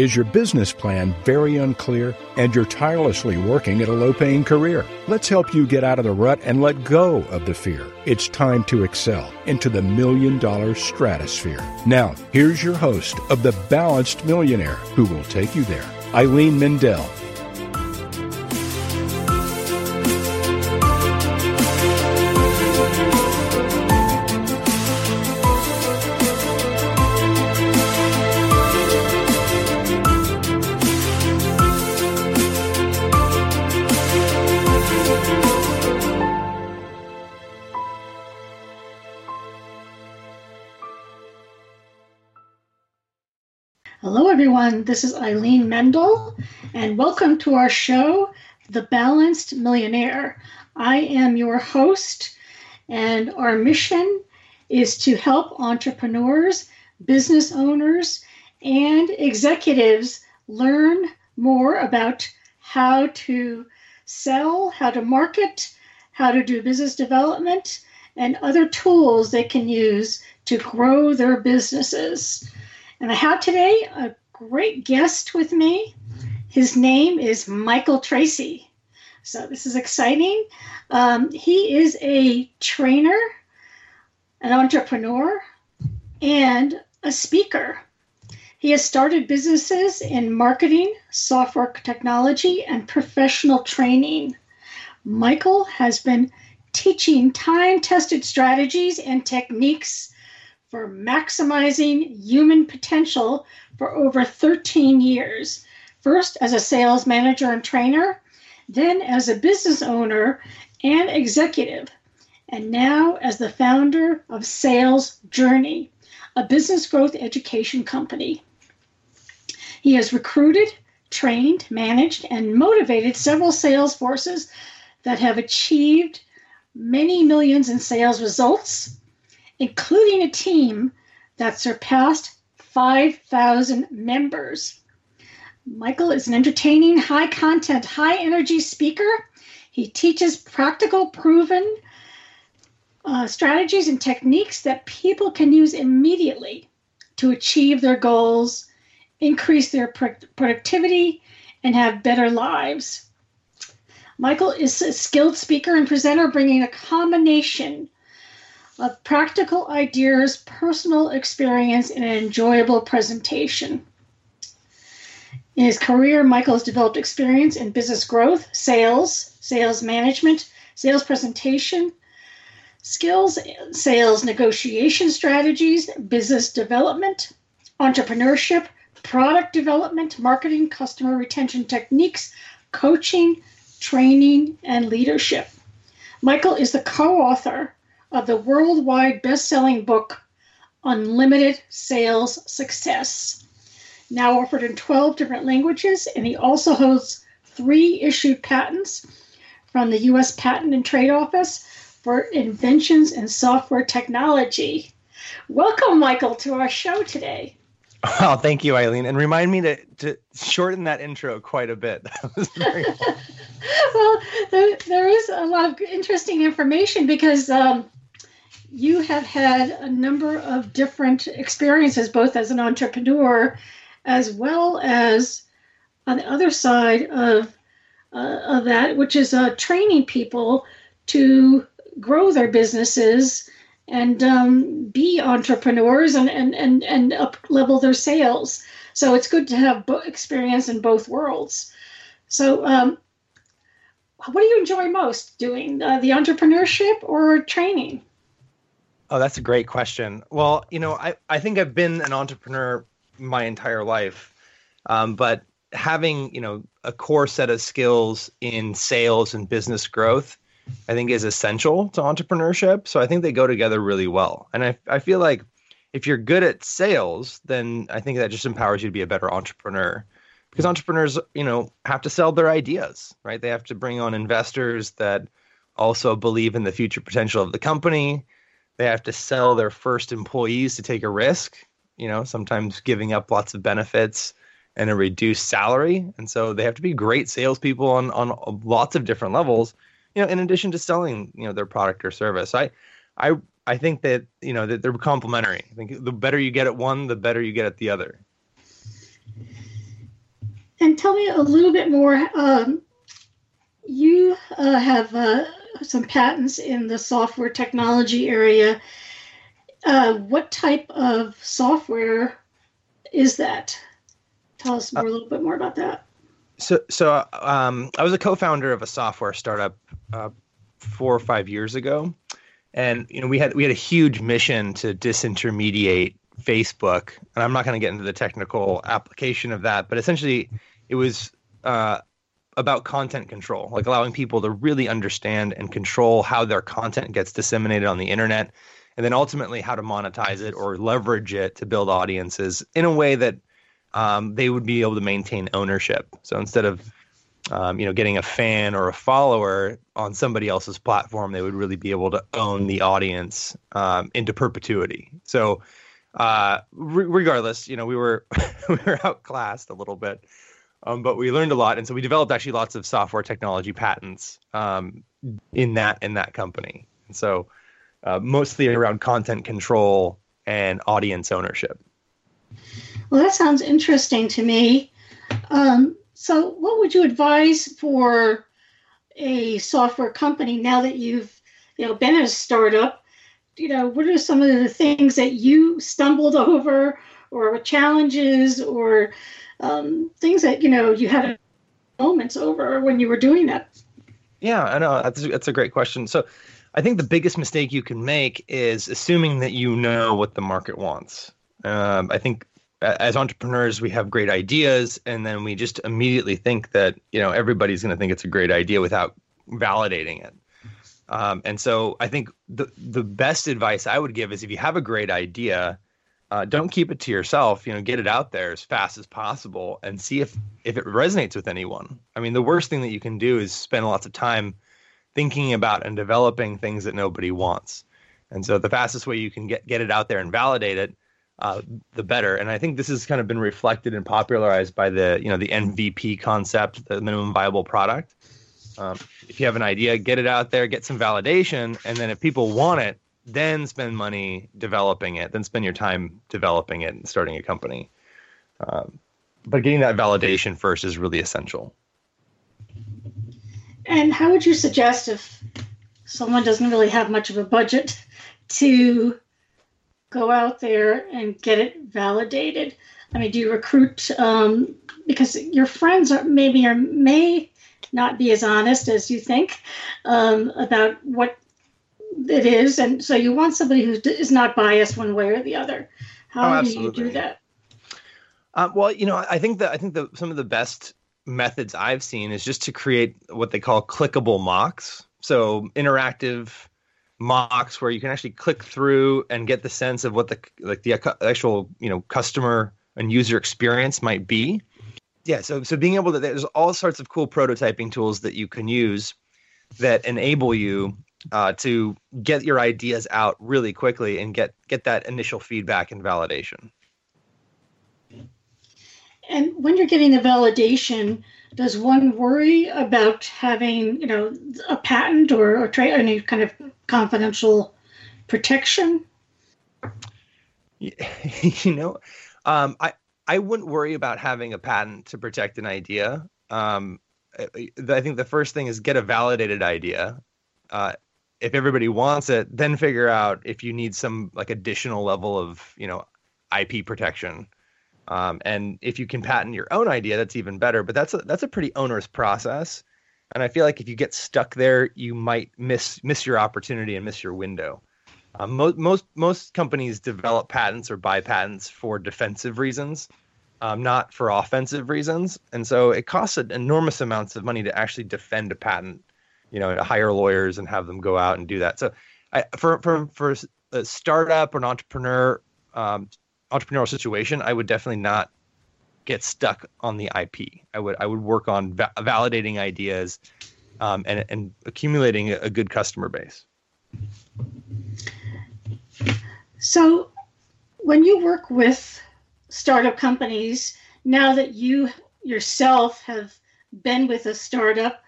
Is your business plan very unclear and you're tirelessly working at a low paying career? Let's help you get out of the rut and let go of the fear. It's time to excel into the million dollar stratosphere. Now, here's your host of The Balanced Millionaire who will take you there, Eileen Mindell. Everyone. This is Eileen Mendel, and welcome to our show, The Balanced Millionaire. I am your host, and our mission is to help entrepreneurs, business owners, and executives learn more about how to sell, how to market, how to do business development, and other tools they can use to grow their businesses. And I have today a great guest with me. His name is Michael Tracy. So this is exciting. Um, he is a trainer, an entrepreneur, and a speaker. He has started businesses in marketing, software technology, and professional training. Michael has been teaching time tested strategies and techniques for maximizing human potential for over 13 years. First as a sales manager and trainer, then as a business owner and executive, and now as the founder of Sales Journey, a business growth education company. He has recruited, trained, managed, and motivated several sales forces that have achieved many millions in sales results including a team that surpassed 5,000 members. Michael is an entertaining, high content, high energy speaker. He teaches practical, proven uh, strategies and techniques that people can use immediately to achieve their goals, increase their productivity, and have better lives. Michael is a skilled speaker and presenter, bringing a combination of practical ideas, personal experience, and an enjoyable presentation. In his career, Michael has developed experience in business growth, sales, sales management, sales presentation, skills, sales negotiation strategies, business development, entrepreneurship, product development, marketing, customer retention techniques, coaching, training, and leadership. Michael is the co author of the worldwide best selling book, Unlimited Sales Success, now offered in 12 different languages, and he also holds three issued patents from the U.S. Patent and Trade Office for inventions in software technology. Welcome, Michael, to our show today. Oh, thank you, Eileen. And remind me to, to shorten that intro quite a bit. very... well, there, there is a lot of interesting information because um, you have had a number of different experiences, both as an entrepreneur as well as on the other side of, uh, of that, which is uh, training people to grow their businesses and um, be entrepreneurs and, and, and, and up level their sales. So it's good to have bo- experience in both worlds. So, um, what do you enjoy most doing, uh, the entrepreneurship or training? Oh, that's a great question. Well, you know, I, I think I've been an entrepreneur my entire life, um, but having you know a core set of skills in sales and business growth, I think is essential to entrepreneurship. So I think they go together really well. And I I feel like if you're good at sales, then I think that just empowers you to be a better entrepreneur. Because entrepreneurs, you know, have to sell their ideas, right? They have to bring on investors that also believe in the future potential of the company they have to sell their first employees to take a risk, you know, sometimes giving up lots of benefits and a reduced salary. And so they have to be great salespeople on, on lots of different levels, you know, in addition to selling, you know, their product or service. I, I, I think that, you know, that they're complementary. I think the better you get at one, the better you get at the other. and tell me a little bit more. Um, you uh, have uh, some patents in the software technology area. Uh, what type of software is that? Tell us more, a little bit more about that. So, so um, I was a co-founder of a software startup uh, four or five years ago, and you know we had we had a huge mission to disintermediate Facebook, and I'm not going to get into the technical application of that, but essentially it was uh, about content control, like allowing people to really understand and control how their content gets disseminated on the internet, and then ultimately how to monetize it or leverage it to build audiences in a way that um, they would be able to maintain ownership. So instead of um, you know getting a fan or a follower on somebody else's platform, they would really be able to own the audience um, into perpetuity. So uh, re- regardless, you know we were we were outclassed a little bit. Um, but we learned a lot, and so we developed actually lots of software technology patents um, in that in that company. And so uh, mostly around content control and audience ownership. Well, that sounds interesting to me. Um, so, what would you advise for a software company now that you've you know been a startup? You know, what are some of the things that you stumbled over, or challenges, or um, things that you know you had moments over when you were doing that? Yeah, I know that's that's a great question. So, I think the biggest mistake you can make is assuming that you know what the market wants. Um, I think as entrepreneurs we have great ideas and then we just immediately think that you know everybody's going to think it's a great idea without validating it um, and so i think the the best advice i would give is if you have a great idea uh, don't keep it to yourself you know get it out there as fast as possible and see if if it resonates with anyone i mean the worst thing that you can do is spend lots of time thinking about and developing things that nobody wants and so the fastest way you can get get it out there and validate it uh, the better. And I think this has kind of been reflected and popularized by the you know the MVP concept, the minimum viable product. Um, if you have an idea, get it out there, get some validation, and then if people want it, then spend money developing it. Then spend your time developing it and starting a company. Um, but getting that validation first is really essential. And how would you suggest if someone doesn't really have much of a budget to go out there and get it validated? I mean, do you recruit um, because your friends are maybe or may not be as honest as you think um, about what it is, and so you want somebody who is not biased one way or the other. How oh, do you do that? Uh, well, you know, I think that I think that some of the best methods I've seen is just to create what they call clickable mocks. So interactive mocks where you can actually click through and get the sense of what the like the actual you know customer and user experience might be yeah so so being able to there's all sorts of cool prototyping tools that you can use that enable you uh, to get your ideas out really quickly and get get that initial feedback and validation. And when you're getting the validation does one worry about having you know a patent or, or tra- any kind of confidential protection? You know um, i i wouldn't worry about having a patent to protect an idea. Um, i think the first thing is get a validated idea. Uh, if everybody wants it then figure out if you need some like additional level of you know ip protection um, and if you can patent your own idea, that's even better. But that's a, that's a pretty onerous process. And I feel like if you get stuck there, you might miss miss your opportunity and miss your window. Um, most most most companies develop patents or buy patents for defensive reasons, um, not for offensive reasons. And so it costs enormous amounts of money to actually defend a patent. You know, hire lawyers and have them go out and do that. So, I, for for for a startup or an entrepreneur, um, entrepreneurial situation, I would definitely not get stuck on the IP. I would I would work on va- validating ideas um, and and accumulating a, a good customer base. So, when you work with startup companies, now that you yourself have been with a startup,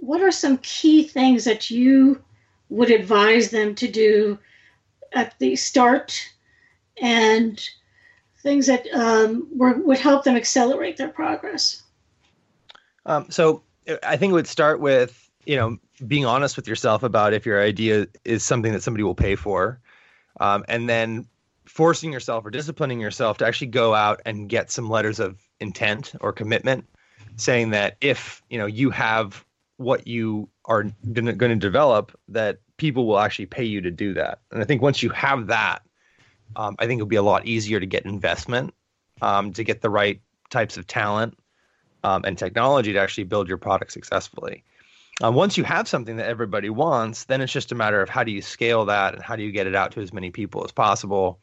what are some key things that you would advise them to do at the start and things that um, were, would help them accelerate their progress? Um, so I think it would start with you know being honest with yourself about if your idea is something that somebody will pay for, um, and then forcing yourself or disciplining yourself to actually go out and get some letters of intent or commitment, saying that if you know you have what you are going to develop, that people will actually pay you to do that. And I think once you have that, um, I think it'll be a lot easier to get investment, um, to get the right types of talent um, and technology to actually build your product successfully. Um, once you have something that everybody wants, then it's just a matter of how do you scale that and how do you get it out to as many people as possible.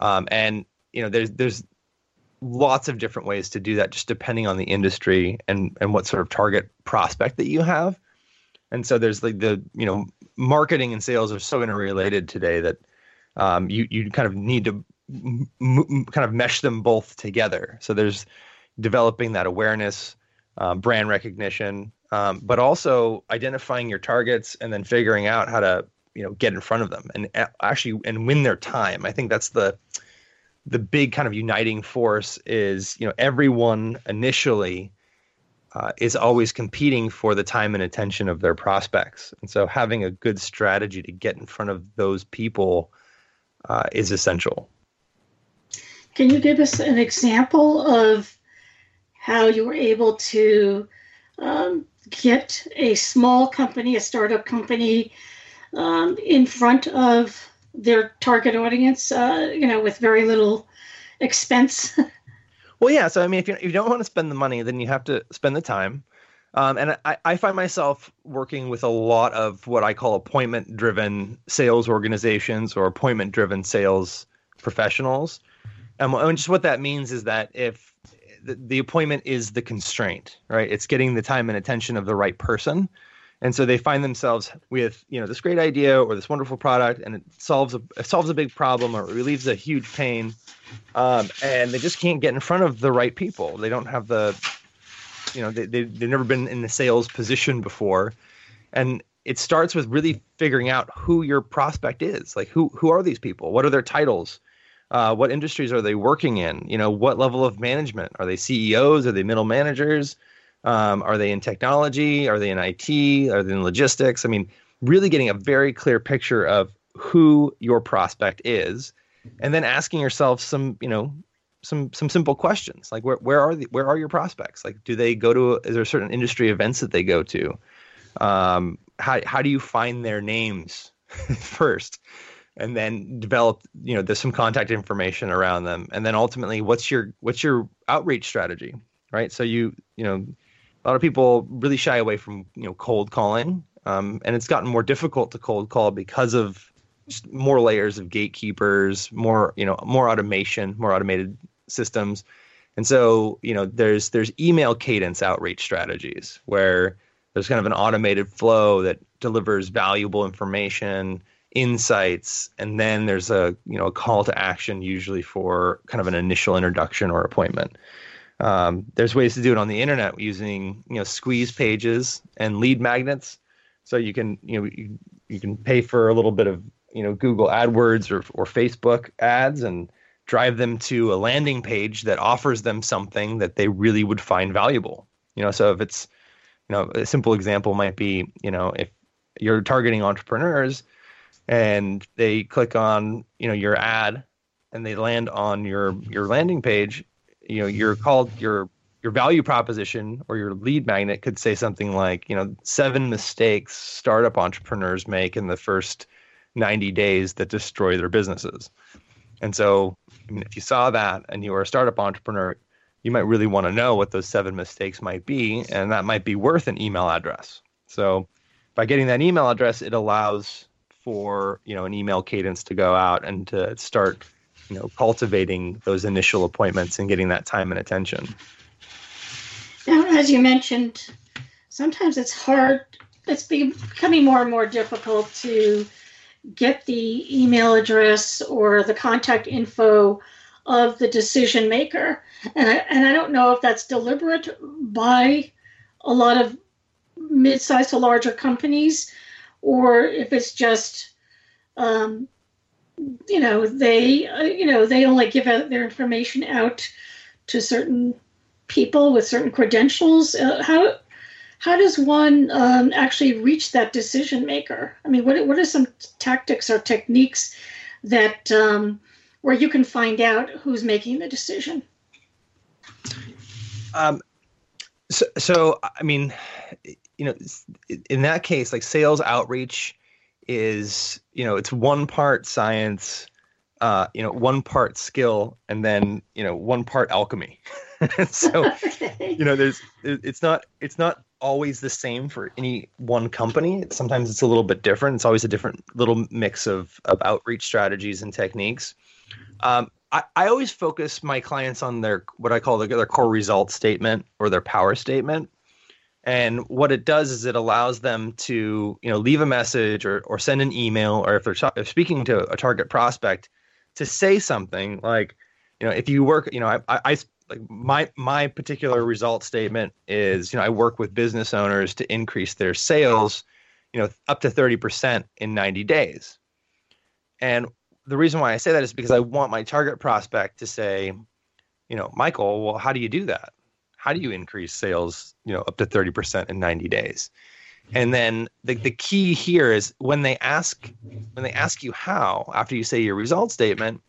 Um, and you know, there's there's lots of different ways to do that, just depending on the industry and and what sort of target prospect that you have. And so there's like the you know marketing and sales are so interrelated today that um, you you kind of need to m- m- kind of mesh them both together. So there's developing that awareness, um, brand recognition, um, but also identifying your targets and then figuring out how to you know get in front of them and actually and win their time. I think that's the the big kind of uniting force is you know everyone initially uh, is always competing for the time and attention of their prospects. And so having a good strategy to get in front of those people uh, is essential. Can you give us an example of how you were able to um, get a small company, a startup company, um, in front of their target audience, uh, you know, with very little expense. well, yeah. So, I mean, if you, if you don't want to spend the money, then you have to spend the time. Um, and I, I find myself working with a lot of what I call appointment driven sales organizations or appointment driven sales professionals. And, just what that means is that if the, the appointment is the constraint, right? It's getting the time and attention of the right person. And so they find themselves with, you know, this great idea or this wonderful product, and it solves a it solves a big problem or relieves a huge pain, um, and they just can't get in front of the right people. They don't have the, you know, they, they they've never been in the sales position before, and it starts with really figuring out who your prospect is. Like who who are these people? What are their titles? Uh, what industries are they working in? You know, what level of management are they? CEOs? Are they middle managers? Um, are they in technology? Are they in IT? Are they in logistics? I mean, really getting a very clear picture of who your prospect is, and then asking yourself some, you know, some some simple questions like where where are the, where are your prospects? Like, do they go to? Is there certain industry events that they go to? Um, how how do you find their names first? and then develop you know there's some contact information around them and then ultimately what's your what's your outreach strategy right so you you know a lot of people really shy away from you know cold calling. Um, and it's gotten more difficult to cold call because of just more layers of gatekeepers more you know more automation more automated systems. And so you know there's there's email cadence outreach strategies where there's kind of an automated flow that delivers valuable information insights and then there's a you know a call to action usually for kind of an initial introduction or appointment um, there's ways to do it on the internet using you know squeeze pages and lead magnets. So you can you know you, you can pay for a little bit of you know google adwords or, or facebook ads and drive them to a landing page that offers them something that they really would find valuable. You know so if it's you know a simple example might be you know if you're targeting entrepreneurs and they click on you know your ad and they land on your your landing page you know your called your your value proposition or your lead magnet could say something like you know seven mistakes startup entrepreneurs make in the first 90 days that destroy their businesses. And so I mean, if you saw that and you were a startup entrepreneur you might really want to know what those seven mistakes might be and that might be worth an email address. So by getting that email address it allows for you know an email cadence to go out and to start you know cultivating those initial appointments and getting that time and attention. Now as you mentioned sometimes it's hard it's becoming more and more difficult to get the email address or the contact info of the decision maker. And I, and I don't know if that's deliberate by a lot of mid-sized to larger companies or if it's just um, you know they uh, you know they only give out their information out to certain people with certain credentials. Uh, how how does one um, actually reach that decision maker? I mean, what what are some tactics or techniques that um, where you can find out who's making the decision? Um, so, so I mean, you know, in that case, like sales outreach is, you know, it's one part science, uh, you know, one part skill, and then you know, one part alchemy. so, okay. you know, there's, it's not, it's not always the same for any one company. Sometimes it's a little bit different. It's always a different little mix of of outreach strategies and techniques. Um, I, I always focus my clients on their what I call their, their core result statement or their power statement. And what it does is it allows them to, you know, leave a message or, or send an email, or if they're, if speaking to a target prospect, to say something like, you know, if you work, you know, I, I, I like my my particular result statement is, you know, I work with business owners to increase their sales, you know, up to thirty percent in ninety days. And the reason why I say that is because I want my target prospect to say, you know, Michael, well, how do you do that? How do you increase sales, you know, up to 30% in 90 days? And then the, the key here is when they ask when they ask you how after you say your result statement,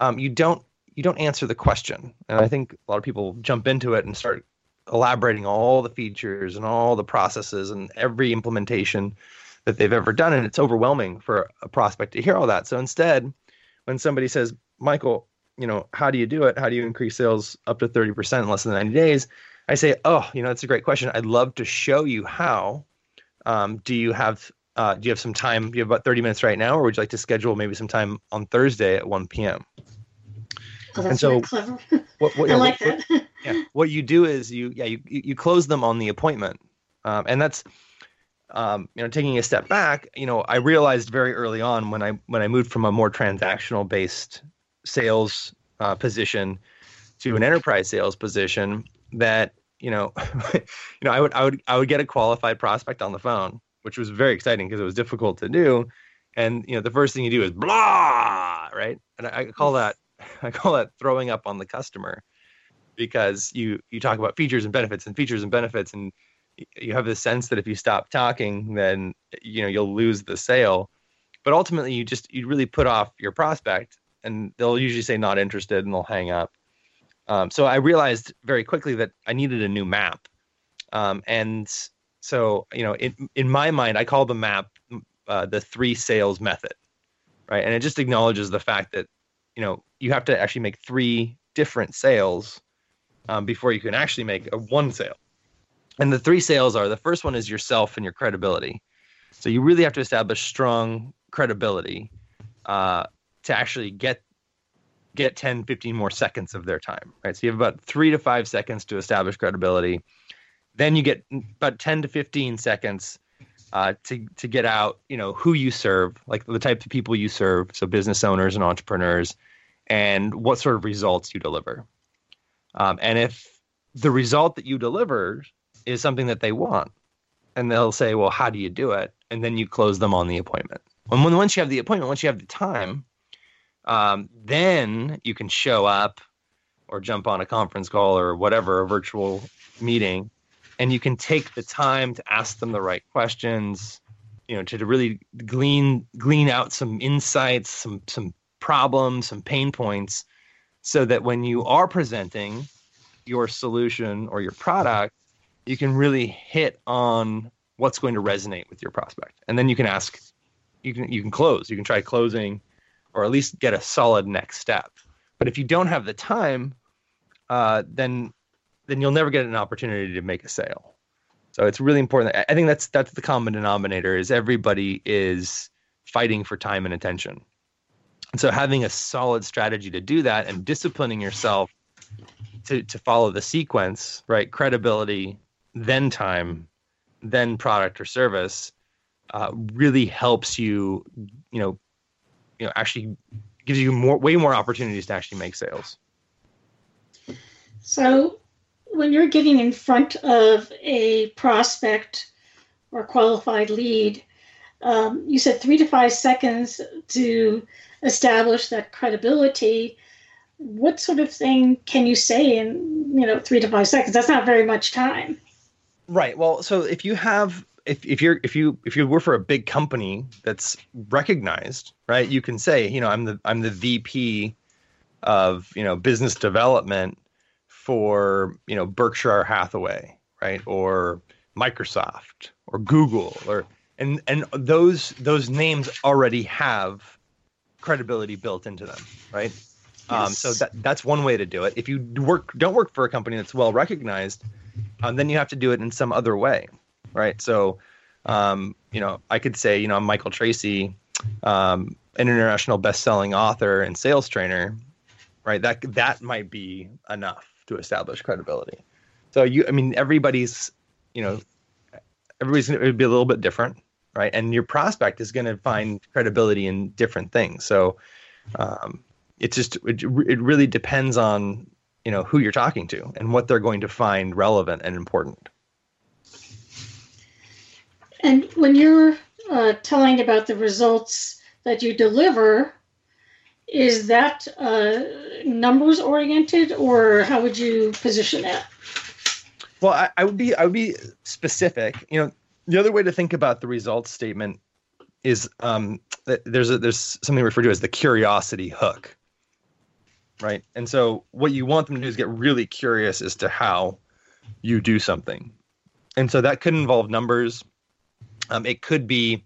um, you don't you don't answer the question. And I think a lot of people jump into it and start elaborating all the features and all the processes and every implementation that they've ever done. And it's overwhelming for a prospect to hear all that. So instead, when somebody says, Michael, you know, how do you do it? How do you increase sales up to 30% in less than 90 days? I say, oh, you know, that's a great question. I'd love to show you how. Um, do you have uh, do you have some time? Do you have about 30 minutes right now, or would you like to schedule maybe some time on Thursday at 1 p.m.? Oh, that's and so, clever. What, what, I like what, that. What, yeah, what you do is you yeah you you close them on the appointment, um, and that's um, you know, taking a step back, you know, I realized very early on when I when I moved from a more transactional based sales uh, position to an enterprise sales position that you know, you know, I would I would I would get a qualified prospect on the phone, which was very exciting because it was difficult to do, and you know, the first thing you do is blah, right? And I, I call that I call that throwing up on the customer because you you talk about features and benefits and features and benefits and you have the sense that if you stop talking, then you know you'll lose the sale. But ultimately, you just you really put off your prospect, and they'll usually say not interested, and they'll hang up. Um, so I realized very quickly that I needed a new map, um, and so you know, in in my mind, I call the map uh, the three sales method, right? And it just acknowledges the fact that you know you have to actually make three different sales um, before you can actually make a one sale. And the three sales are the first one is yourself and your credibility. So you really have to establish strong credibility uh, to actually get get 10 15 more seconds of their time right so you have about three to five seconds to establish credibility then you get about 10 to 15 seconds uh, to to get out you know who you serve like the type of people you serve so business owners and entrepreneurs and what sort of results you deliver um, and if the result that you deliver is something that they want. And they'll say, well, how do you do it? And then you close them on the appointment. And when, once you have the appointment, once you have the time, um, then you can show up or jump on a conference call or whatever, a virtual meeting, and you can take the time to ask them the right questions, you know, to, to really glean glean out some insights, some some problems, some pain points, so that when you are presenting your solution or your product, you can really hit on what's going to resonate with your prospect. And then you can ask you can you can close. You can try closing or at least get a solid next step. But if you don't have the time uh, then then you'll never get an opportunity to make a sale. So it's really important i think that's that's the common denominator is everybody is fighting for time and attention. And so having a solid strategy to do that and disciplining yourself to, to follow the sequence right credibility then time, then product or service, uh, really helps you, you know, you know, actually gives you more, way more opportunities to actually make sales. So, when you're getting in front of a prospect or qualified lead, um, you said three to five seconds to establish that credibility, what sort of thing can you say in you know three to five seconds? That's not very much time. Right. Well, so if you have if, if you're if you if you work for a big company that's recognized, right, you can say, you know, I'm the I'm the VP of you know business development for you know Berkshire Hathaway, right, or Microsoft or Google, or and and those those names already have credibility built into them, right? Um, yes. Um, so that that's one way to do it. If you work don't work for a company that's well recognized, um, then you have to do it in some other way, right? So, um, you know, I could say, you know, I'm Michael Tracy, um, an international best-selling author and sales trainer, right? That that might be enough to establish credibility. So you, I mean, everybody's, you know, everybody's going to be a little bit different, right? And your prospect is going to find credibility in different things. So, um, it's just it, it really depends on you know who you're talking to and what they're going to find relevant and important and when you're uh, telling about the results that you deliver is that uh, numbers oriented or how would you position that well I, I would be i would be specific you know the other way to think about the results statement is um, there's a, there's something referred to as the curiosity hook right? And so what you want them to do is get really curious as to how you do something. And so that could involve numbers. Um, it could be,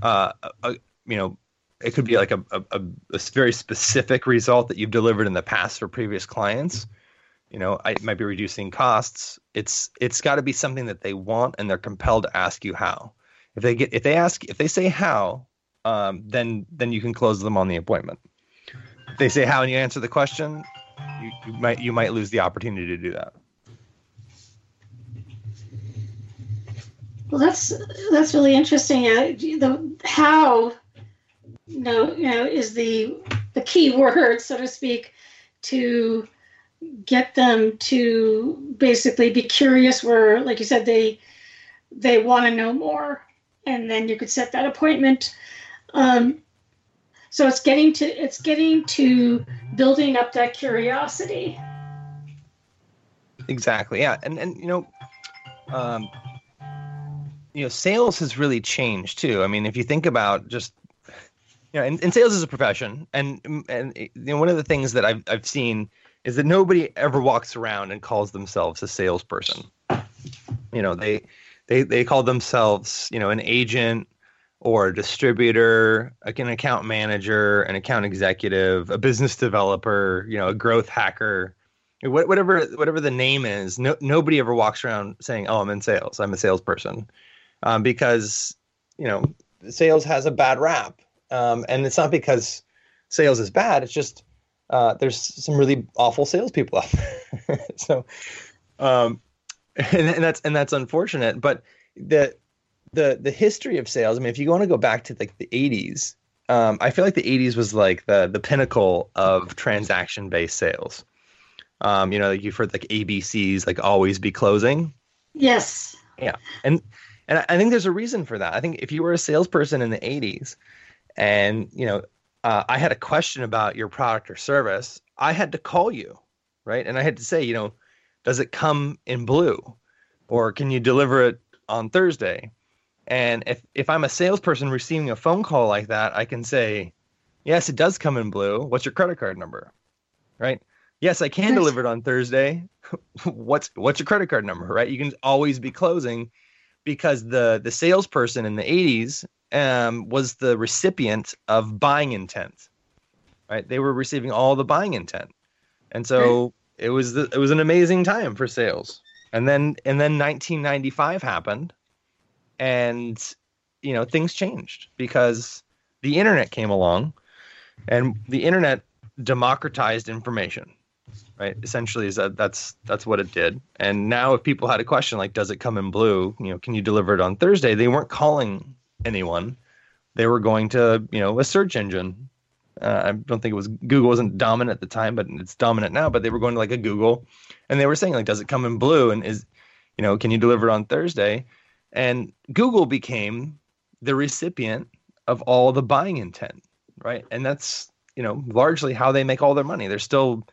uh, a, you know, it could be like a, a, a, very specific result that you've delivered in the past for previous clients. You know, I, it might be reducing costs. It's it's got to be something that they want and they're compelled to ask you how. If they get if they ask if they say how, um, then then you can close them on the appointment If they say how and you answer the question, you, you might you might lose the opportunity to do that. Well, that's that's really interesting. Uh, the how, you know, you know, is the the key word, so to speak, to get them to basically be curious. Where, like you said, they they want to know more, and then you could set that appointment. Um, so it's getting to it's getting to building up that curiosity exactly yeah and and you know um you know sales has really changed too i mean if you think about just you know and, and sales is a profession and and you know one of the things that i've i've seen is that nobody ever walks around and calls themselves a salesperson you know they they they call themselves you know an agent or a distributor, like an account manager, an account executive, a business developer, you know, a growth hacker, whatever whatever the name is. No, nobody ever walks around saying, "Oh, I'm in sales. I'm a salesperson," um, because you know, sales has a bad rap, um, and it's not because sales is bad. It's just uh, there's some really awful salespeople out there. so, um, and, and that's and that's unfortunate. But the the the history of sales. I mean, if you want to go back to like the '80s, um, I feel like the '80s was like the the pinnacle of transaction based sales. Um, you know, like you've heard like ABCs, like always be closing. Yes. Yeah, and and I think there's a reason for that. I think if you were a salesperson in the '80s, and you know, uh, I had a question about your product or service, I had to call you, right? And I had to say, you know, does it come in blue, or can you deliver it on Thursday? And if if I'm a salesperson receiving a phone call like that, I can say, "Yes, it does come in blue. What's your credit card number?" Right? Yes, I can deliver it on Thursday. what's what's your credit card number? Right? You can always be closing because the the salesperson in the 80s um, was the recipient of buying intent. Right? They were receiving all the buying intent, and so right. it was the, it was an amazing time for sales. And then and then 1995 happened and you know things changed because the internet came along and the internet democratized information right? Essentially is that that's that's what it did. And now if people had a question like does it come in blue? You know can you deliver it on thursday? They weren't calling anyone. They were going to you know a search engine. Uh, i don't think it was google wasn't dominant at the time but it's dominant now but they were going to like a google. And they were saying like does it come in blue? And is you know can you deliver it on thursday? And Google became the recipient of all the buying intent. right? And that's you know largely how they make all their money. They're still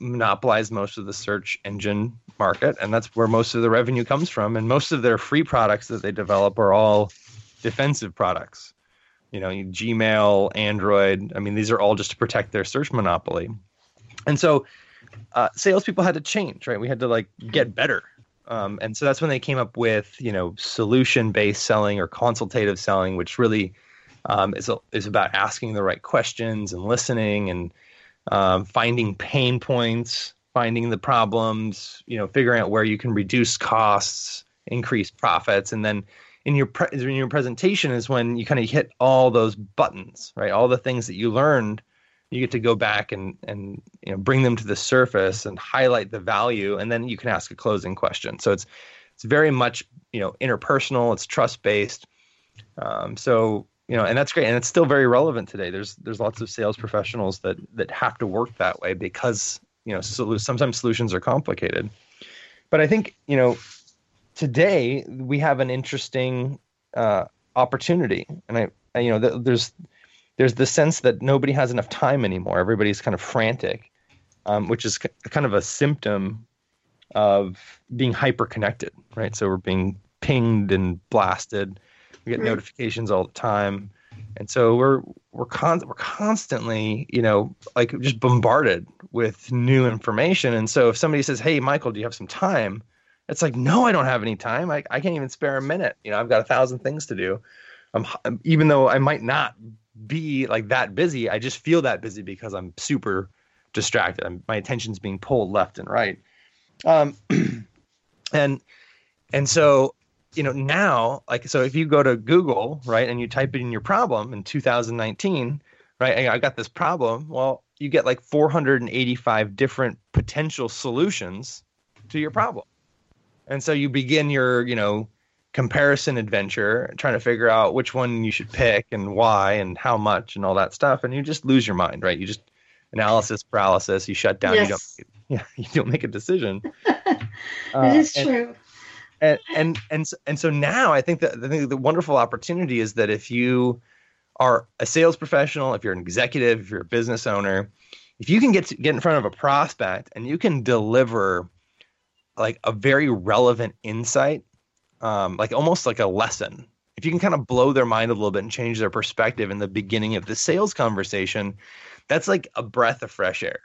monopolize most of the search engine market, and that's where most of the revenue comes from. And most of their free products that they develop are all defensive products. You know, Gmail, Android. I mean, these are all just to protect their search monopoly. And so, uh, salespeople had to change, right? We had to like get better. Um, and so that's when they came up with, you know, solution-based selling or consultative selling, which really um, is is about asking the right questions and listening and um, finding pain points, finding the problems, you know, figuring out where you can reduce costs, increase profits, and then in your pre- in your presentation is when you kind of hit all those buttons, right? All the things that you learned, you get to go back and and you know bring them to the surface and highlight the value, and then you can ask a closing question. So it's it's very much you know interpersonal, it's trust based. Um, so you know, and that's great, and it's still very relevant today. There's there's lots of sales professionals that that have to work that way because you know so, sometimes solutions are complicated. But I think you know today we have an interesting uh, opportunity, and I, I you know th- there's there's the sense that nobody has enough time anymore. Everybody's kind of frantic, um, which is c- kind of a symptom of being hyper connected, right? So we're being pinged and blasted we get right. notifications all the time, and so we're we're con- we're constantly, you know, like just bombarded with new information. And so if somebody says, "Hey, Michael, do you have some time?" It's like, no, I don't have any time. I, I can't even spare a minute. You know, I've got a thousand things to do. I'm, even though I might not be like that busy, I just feel that busy because I'm super distracted. I'm, my attention's being pulled left and right. Um, and and so you know now like so if you go to google right and you type in your problem in 2019 right i got this problem well you get like 485 different potential solutions to your problem. And so you begin your you know comparison adventure trying to figure out which one you should pick and why and how much and all that stuff and you just lose your mind right? You just analysis paralysis you shut down yes. you don't yeah you don't make a decision. Uh, it is true and and and so, and so now I think that I think the wonderful opportunity is that if you are a sales professional, if you're an executive, if you're a business owner, if you can get to, get in front of a prospect and you can deliver like a very relevant insight, um, like almost like a lesson. If you can kind of blow their mind a little bit and change their perspective in the beginning of the sales conversation, that's like a breath of fresh air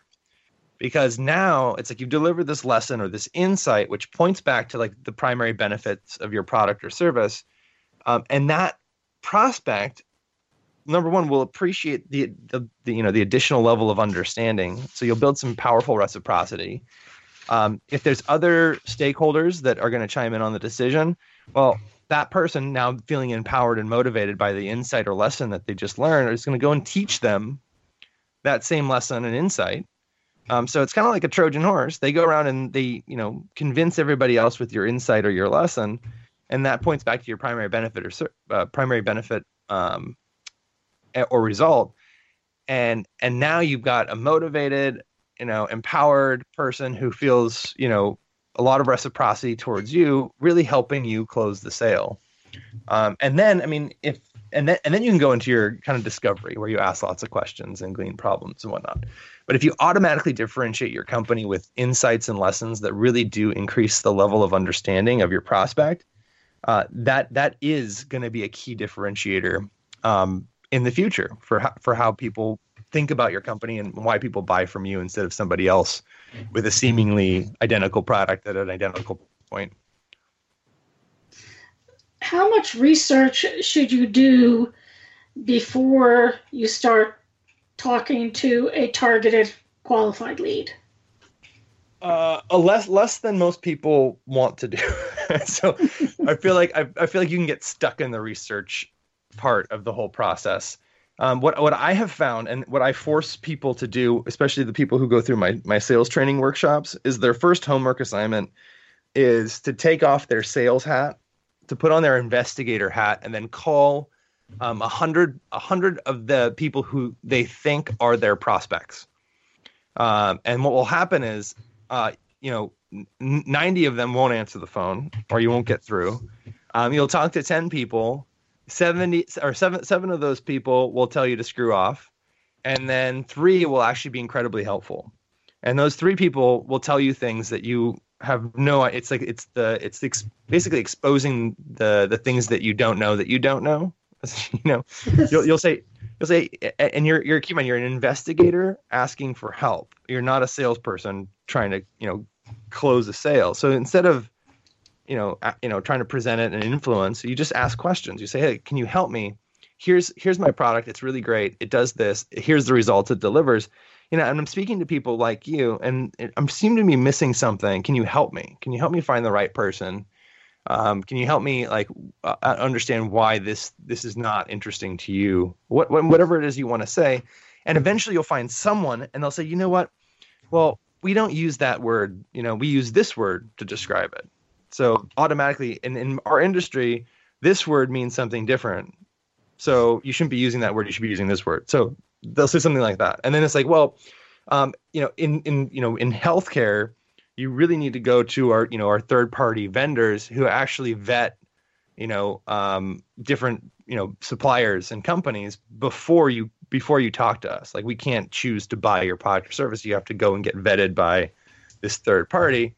because now it's like you've delivered this lesson or this insight which points back to like the primary benefits of your product or service. Um, and that prospect number one will appreciate the, the, the, you know the additional level of understanding. So you'll build some powerful reciprocity. Um, if there's other stakeholders that are going to chime in on the decision well that person now feeling empowered and motivated by the insight or lesson that they just learned is going to go and teach them that same lesson and insight um, so it's kind of like a Trojan horse. They go around and they, you know, convince everybody else with your insight or your lesson, and that points back to your primary benefit or uh, primary benefit um, or result. And and now you've got a motivated, you know, empowered person who feels, you know, a lot of reciprocity towards you, really helping you close the sale. Um, and then, I mean, if and then and then you can go into your kind of discovery where you ask lots of questions and glean problems and whatnot. But if you automatically differentiate your company with insights and lessons that really do increase the level of understanding of your prospect, uh, that that is going to be a key differentiator um, in the future for for how people think about your company and why people buy from you instead of somebody else with a seemingly identical product at an identical point. How much research should you do before you start talking to a targeted qualified lead? Uh, less less than most people want to do. so I feel like I, I feel like you can get stuck in the research part of the whole process. Um, what what I have found and what I force people to do, especially the people who go through my my sales training workshops, is their first homework assignment is to take off their sales hat, to put on their investigator hat, and then call um, a hundred a hundred of the people who they think are their prospects. Um, and what will happen is, uh, you know, n- 90 of them won't answer the phone or you won't get through. Um, you'll talk to 10 people 70 or seven seven of those people will tell you to screw off and then three will actually be incredibly helpful and those three people will tell you things that you have no it's like it's the it's ex, basically exposing the the things that you don't know that you don't know. You know you'll, you'll say you'll say and you're you're keep on you're an investigator asking for help. You're not a salesperson trying to you know close a sale. So instead of you know you know trying to present it and influence you just ask questions. You say hey can you help me? Here's here's my product. It's really great. It does this. Here's the results it delivers you know and i'm speaking to people like you and i'm seem to be missing something. Can you help me? Can you help me find the right person? Um, can you help me like uh, understand why this this is not interesting to you? What, whatever it is you want to say. And eventually you'll find someone and they'll say you know what? Well we don't use that word. You know we use this word to describe it. So automatically, in, in our industry, this word means something different. So you shouldn't be using that word. You should be using this word. So they'll say something like that, and then it's like, well, um, you know, in in you know in healthcare, you really need to go to our you know our third party vendors who actually vet you know um, different you know suppliers and companies before you before you talk to us. Like we can't choose to buy your product or service. You have to go and get vetted by this third party.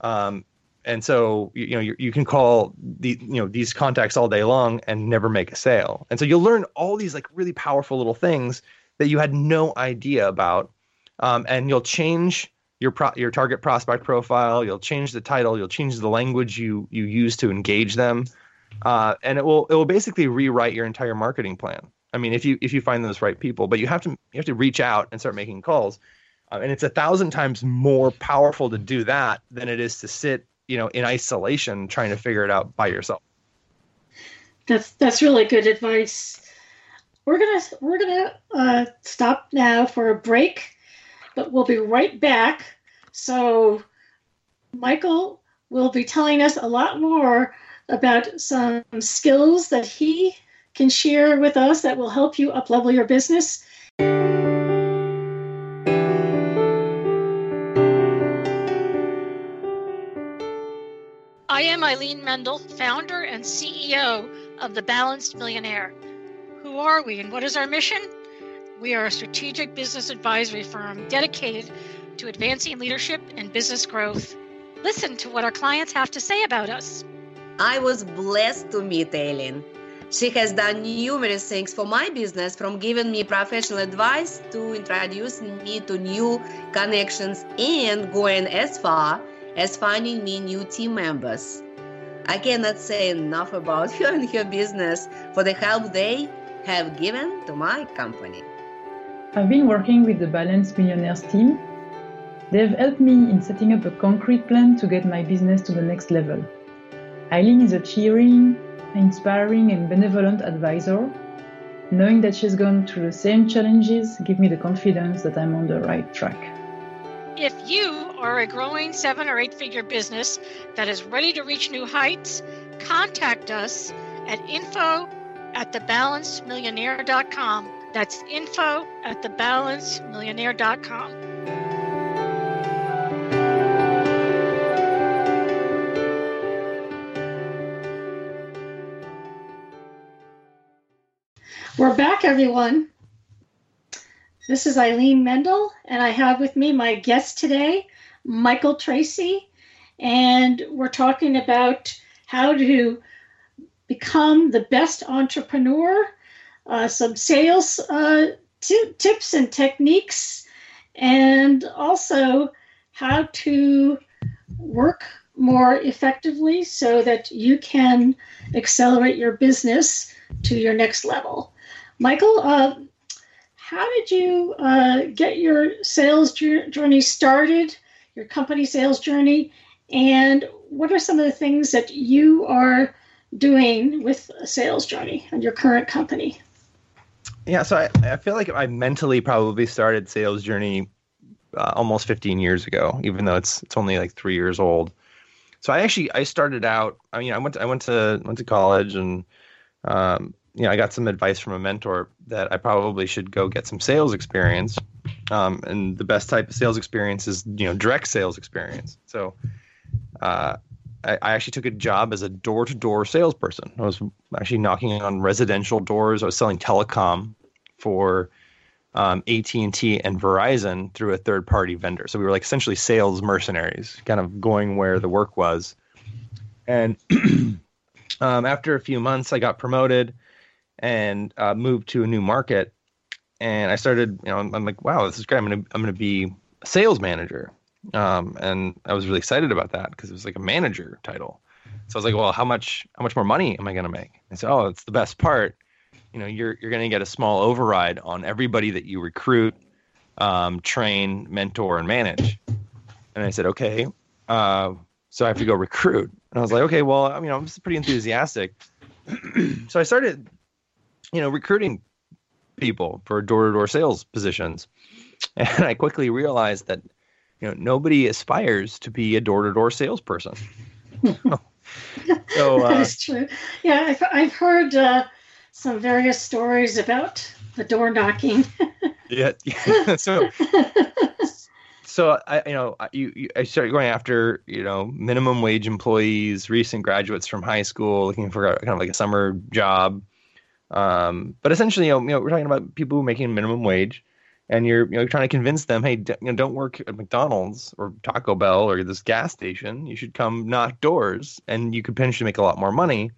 Um, and so you, know you, you can call the you know these contacts all day long and never make a sale and so you'll learn all these like really powerful little things that you had no idea about. Um, and you'll change your pro- your target prospect profile you'll change the title you'll change the language you you use to engage them. Uh, and it will it will basically rewrite your entire marketing plan. I mean if you if you find those right people but you have to you have to reach out and start making calls. Uh, and it's a thousand times more powerful to do that than it is to sit you know in isolation trying to figure it out by yourself. That's that's really good advice we're gonna we're gonna uh, stop now for a break but we'll be right back so michael will be telling us a lot more about some skills that he can share with us that will help you uplevel your business I am Eileen Mendel, founder and CEO of The Balanced Millionaire. Who are we and what is our mission? We are a strategic business advisory firm dedicated to advancing leadership and business growth. Listen to what our clients have to say about us. I was blessed to meet Eileen. She has done numerous things for my business, from giving me professional advice to introducing me to new connections and going as far as finding me new team members. I cannot say enough about her and her business for the help they have given to my company. I've been working with the Balanced Millionaires team. They've helped me in setting up a concrete plan to get my business to the next level. Eileen is a cheering, inspiring, and benevolent advisor. Knowing that she's gone through the same challenges gives me the confidence that I'm on the right track. If you are a growing seven or eight figure business that is ready to reach new heights, contact us at info at thebalancemillionaire.com. That's info at thebalancemillionaire.com. We're back, everyone. This is Eileen Mendel, and I have with me my guest today, Michael Tracy. And we're talking about how to become the best entrepreneur, uh, some sales uh, t- tips and techniques, and also how to work more effectively so that you can accelerate your business to your next level. Michael, uh, how did you uh, get your sales journey started, your company sales journey, and what are some of the things that you are doing with a sales journey and your current company? Yeah, so I, I feel like I mentally probably started sales journey uh, almost 15 years ago, even though it's it's only like three years old. So I actually I started out. I mean, I went to, I went to went to college and um, you know, I got some advice from a mentor that I probably should go get some sales experience. Um, and the best type of sales experience is, you know, direct sales experience. So, uh, I, actually took a job as a door-to-door salesperson. I was actually knocking on residential doors. I was selling telecom for um, AT&T and Verizon through a third-party vendor. So we were like essentially sales mercenaries, kind of going where the work was. And um, after a few months, I got promoted and uh, moved to a new market. And I started, you know, I'm, I'm like, wow, this is great. I'm gonna I'm gonna be a sales manager. Um, and I was really excited about that because it was like a manager title. So I was like, well, how much how much more money am I gonna make? And so, oh, it's the best part. You know, you're you're gonna get a small override on everybody that you recruit, um, train, mentor, and manage. And I said, okay. Uh, so I have to go recruit. And I was like, okay, well, I mean, I'm pretty enthusiastic. so I started you know, recruiting people for door-to-door sales positions. And I quickly realized that, you know, nobody aspires to be a door-to-door salesperson. so uh, that is true. Yeah, I've, I've heard uh, some various stories about the door knocking. yeah, yeah. So, so I, you know, you, you, I started going after, you know, minimum wage employees, recent graduates from high school, looking for kind of like a summer job um, but essentially, you know, you know, we're talking about people making minimum wage, and you're you know trying to convince them, hey, d- you know, don't work at McDonald's or Taco Bell or this gas station. You should come knock doors, and you could potentially make a lot more money.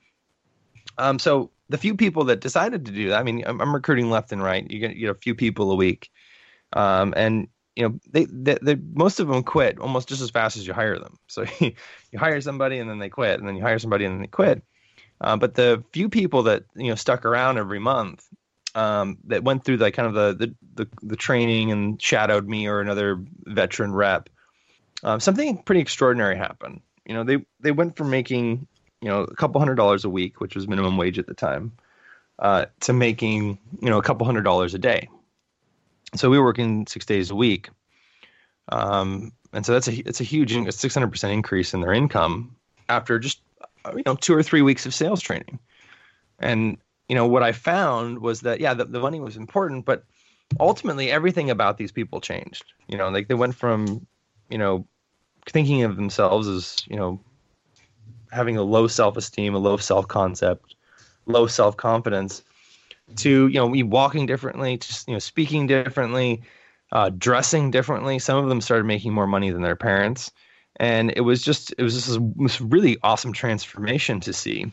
Um, so the few people that decided to do that, I mean, I'm, I'm recruiting left and right. You get you know a few people a week, um, and you know they, they, they, most of them quit almost just as fast as you hire them. So you hire somebody and then they quit, and then you hire somebody and then they quit. Uh, but the few people that you know stuck around every month um, that went through like kind of the, the, the the training and shadowed me or another veteran rep, uh, something pretty extraordinary happened. You know, they they went from making you know a couple hundred dollars a week, which was minimum wage at the time, uh, to making you know a couple hundred dollars a day. So we were working six days a week, um, and so that's a it's a huge six hundred percent increase in their income after just you know two or three weeks of sales training and you know what i found was that yeah the, the money was important but ultimately everything about these people changed you know like they went from you know thinking of themselves as you know having a low self-esteem a low self-concept low self-confidence to you know walking differently just you know speaking differently uh, dressing differently some of them started making more money than their parents and it was just it was just this really awesome transformation to see.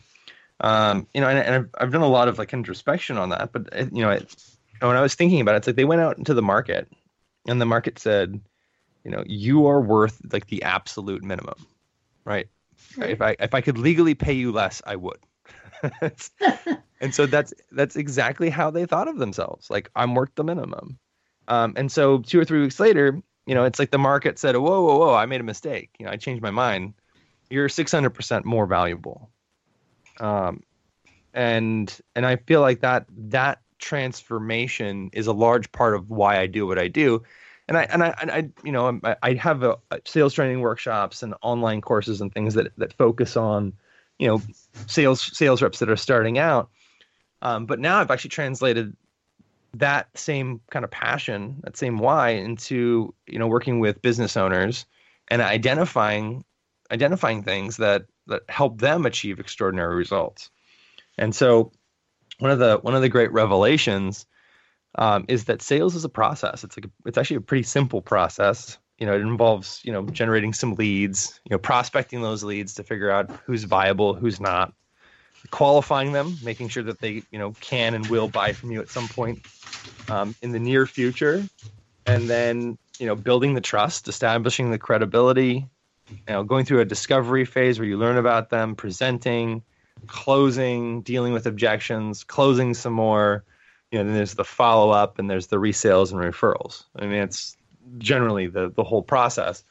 Um, you know, and, and I've, I've, done a lot of like introspection on that, but uh, you know, it, when I was thinking about it, it's like they went out into the market, and the market said, you know, you are worth like the absolute minimum, right? right. If I if I could legally pay you less, I would. and so that's that's exactly how they thought of themselves. Like I'm worth the minimum. Um, and so two or three weeks later, you know, it's like the market said, "Whoa, whoa, whoa! I made a mistake. You know, I changed my mind. You're 600 percent more valuable." Um, and and I feel like that that transformation is a large part of why I do what I do. And I and I, and I you know I, I have a, a sales training workshops and online courses and things that that focus on you know sales sales reps that are starting out. Um, but now I've actually translated that same kind of passion, that same why into you know working with business owners and identifying identifying things that that help them achieve extraordinary results. And so one of the one of the great revelations um, is that sales is a process. It's like a, it's actually a pretty simple process. You know, it involves you know generating some leads, you know, prospecting those leads to figure out who's viable, who's not, qualifying them, making sure that they you know can and will buy from you at some point um, in the near future, and then you know building the trust, establishing the credibility, you know going through a discovery phase where you learn about them, presenting, closing, dealing with objections, closing some more. You know, then there's the follow up, and there's the resales and referrals. I mean, it's generally the the whole process.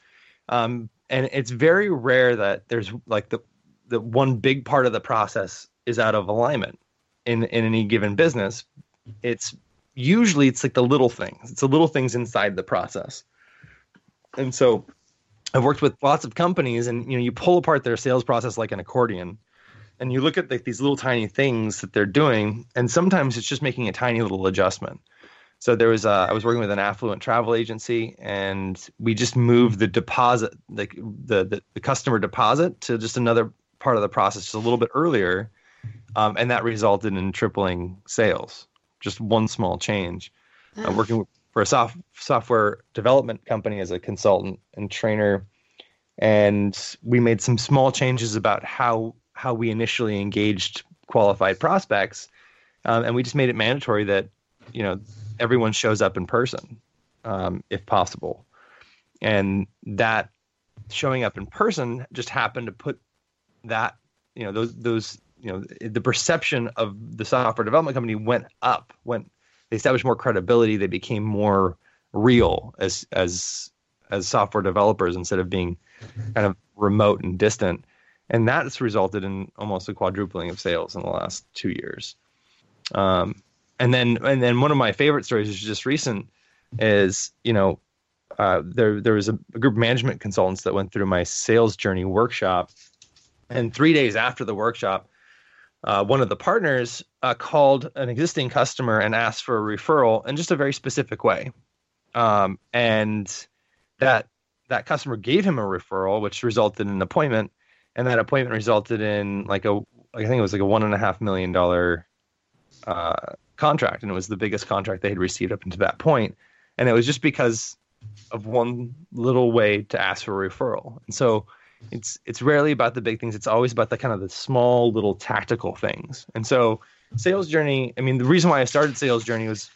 Um, and it's very rare that there's like the the one big part of the process is out of alignment in in any given business. It's usually it's like the little things. It's the little things inside the process. And so I've worked with lots of companies and you know you pull apart their sales process like an accordion and you look at like these little tiny things that they're doing and sometimes it's just making a tiny little adjustment. So there was uh, I was working with an affluent travel agency, and we just moved the deposit, like the, the the customer deposit, to just another part of the process, just a little bit earlier, um, and that resulted in tripling sales. Just one small change. Uh, working for a soft, software development company as a consultant and trainer, and we made some small changes about how how we initially engaged qualified prospects, um, and we just made it mandatory that you know everyone shows up in person, um, if possible. And that showing up in person just happened to put that, you know, those, those, you know, the perception of the software development company went up, went, they established more credibility. They became more real as, as, as software developers instead of being kind of remote and distant. And that's resulted in almost a quadrupling of sales in the last two years. Um, and then and then one of my favorite stories is just recent is you know uh, there there was a, a, group of management consultants that went through my sales journey workshop, and three days after the workshop, uh, one of the partners uh, called an existing customer and asked for a referral in just a very specific way, um, and that that customer gave him a referral, which resulted in an appointment, and that appointment resulted in like a I think it was like a one and a half million dollar uh, contract, and it was the biggest contract they had received up until that point. And it was just because of one little way to ask for a referral. And so it's it's rarely about the big things. It's always about the kind of the small little tactical things. And so sales journey. I mean, the reason why I started sales journey was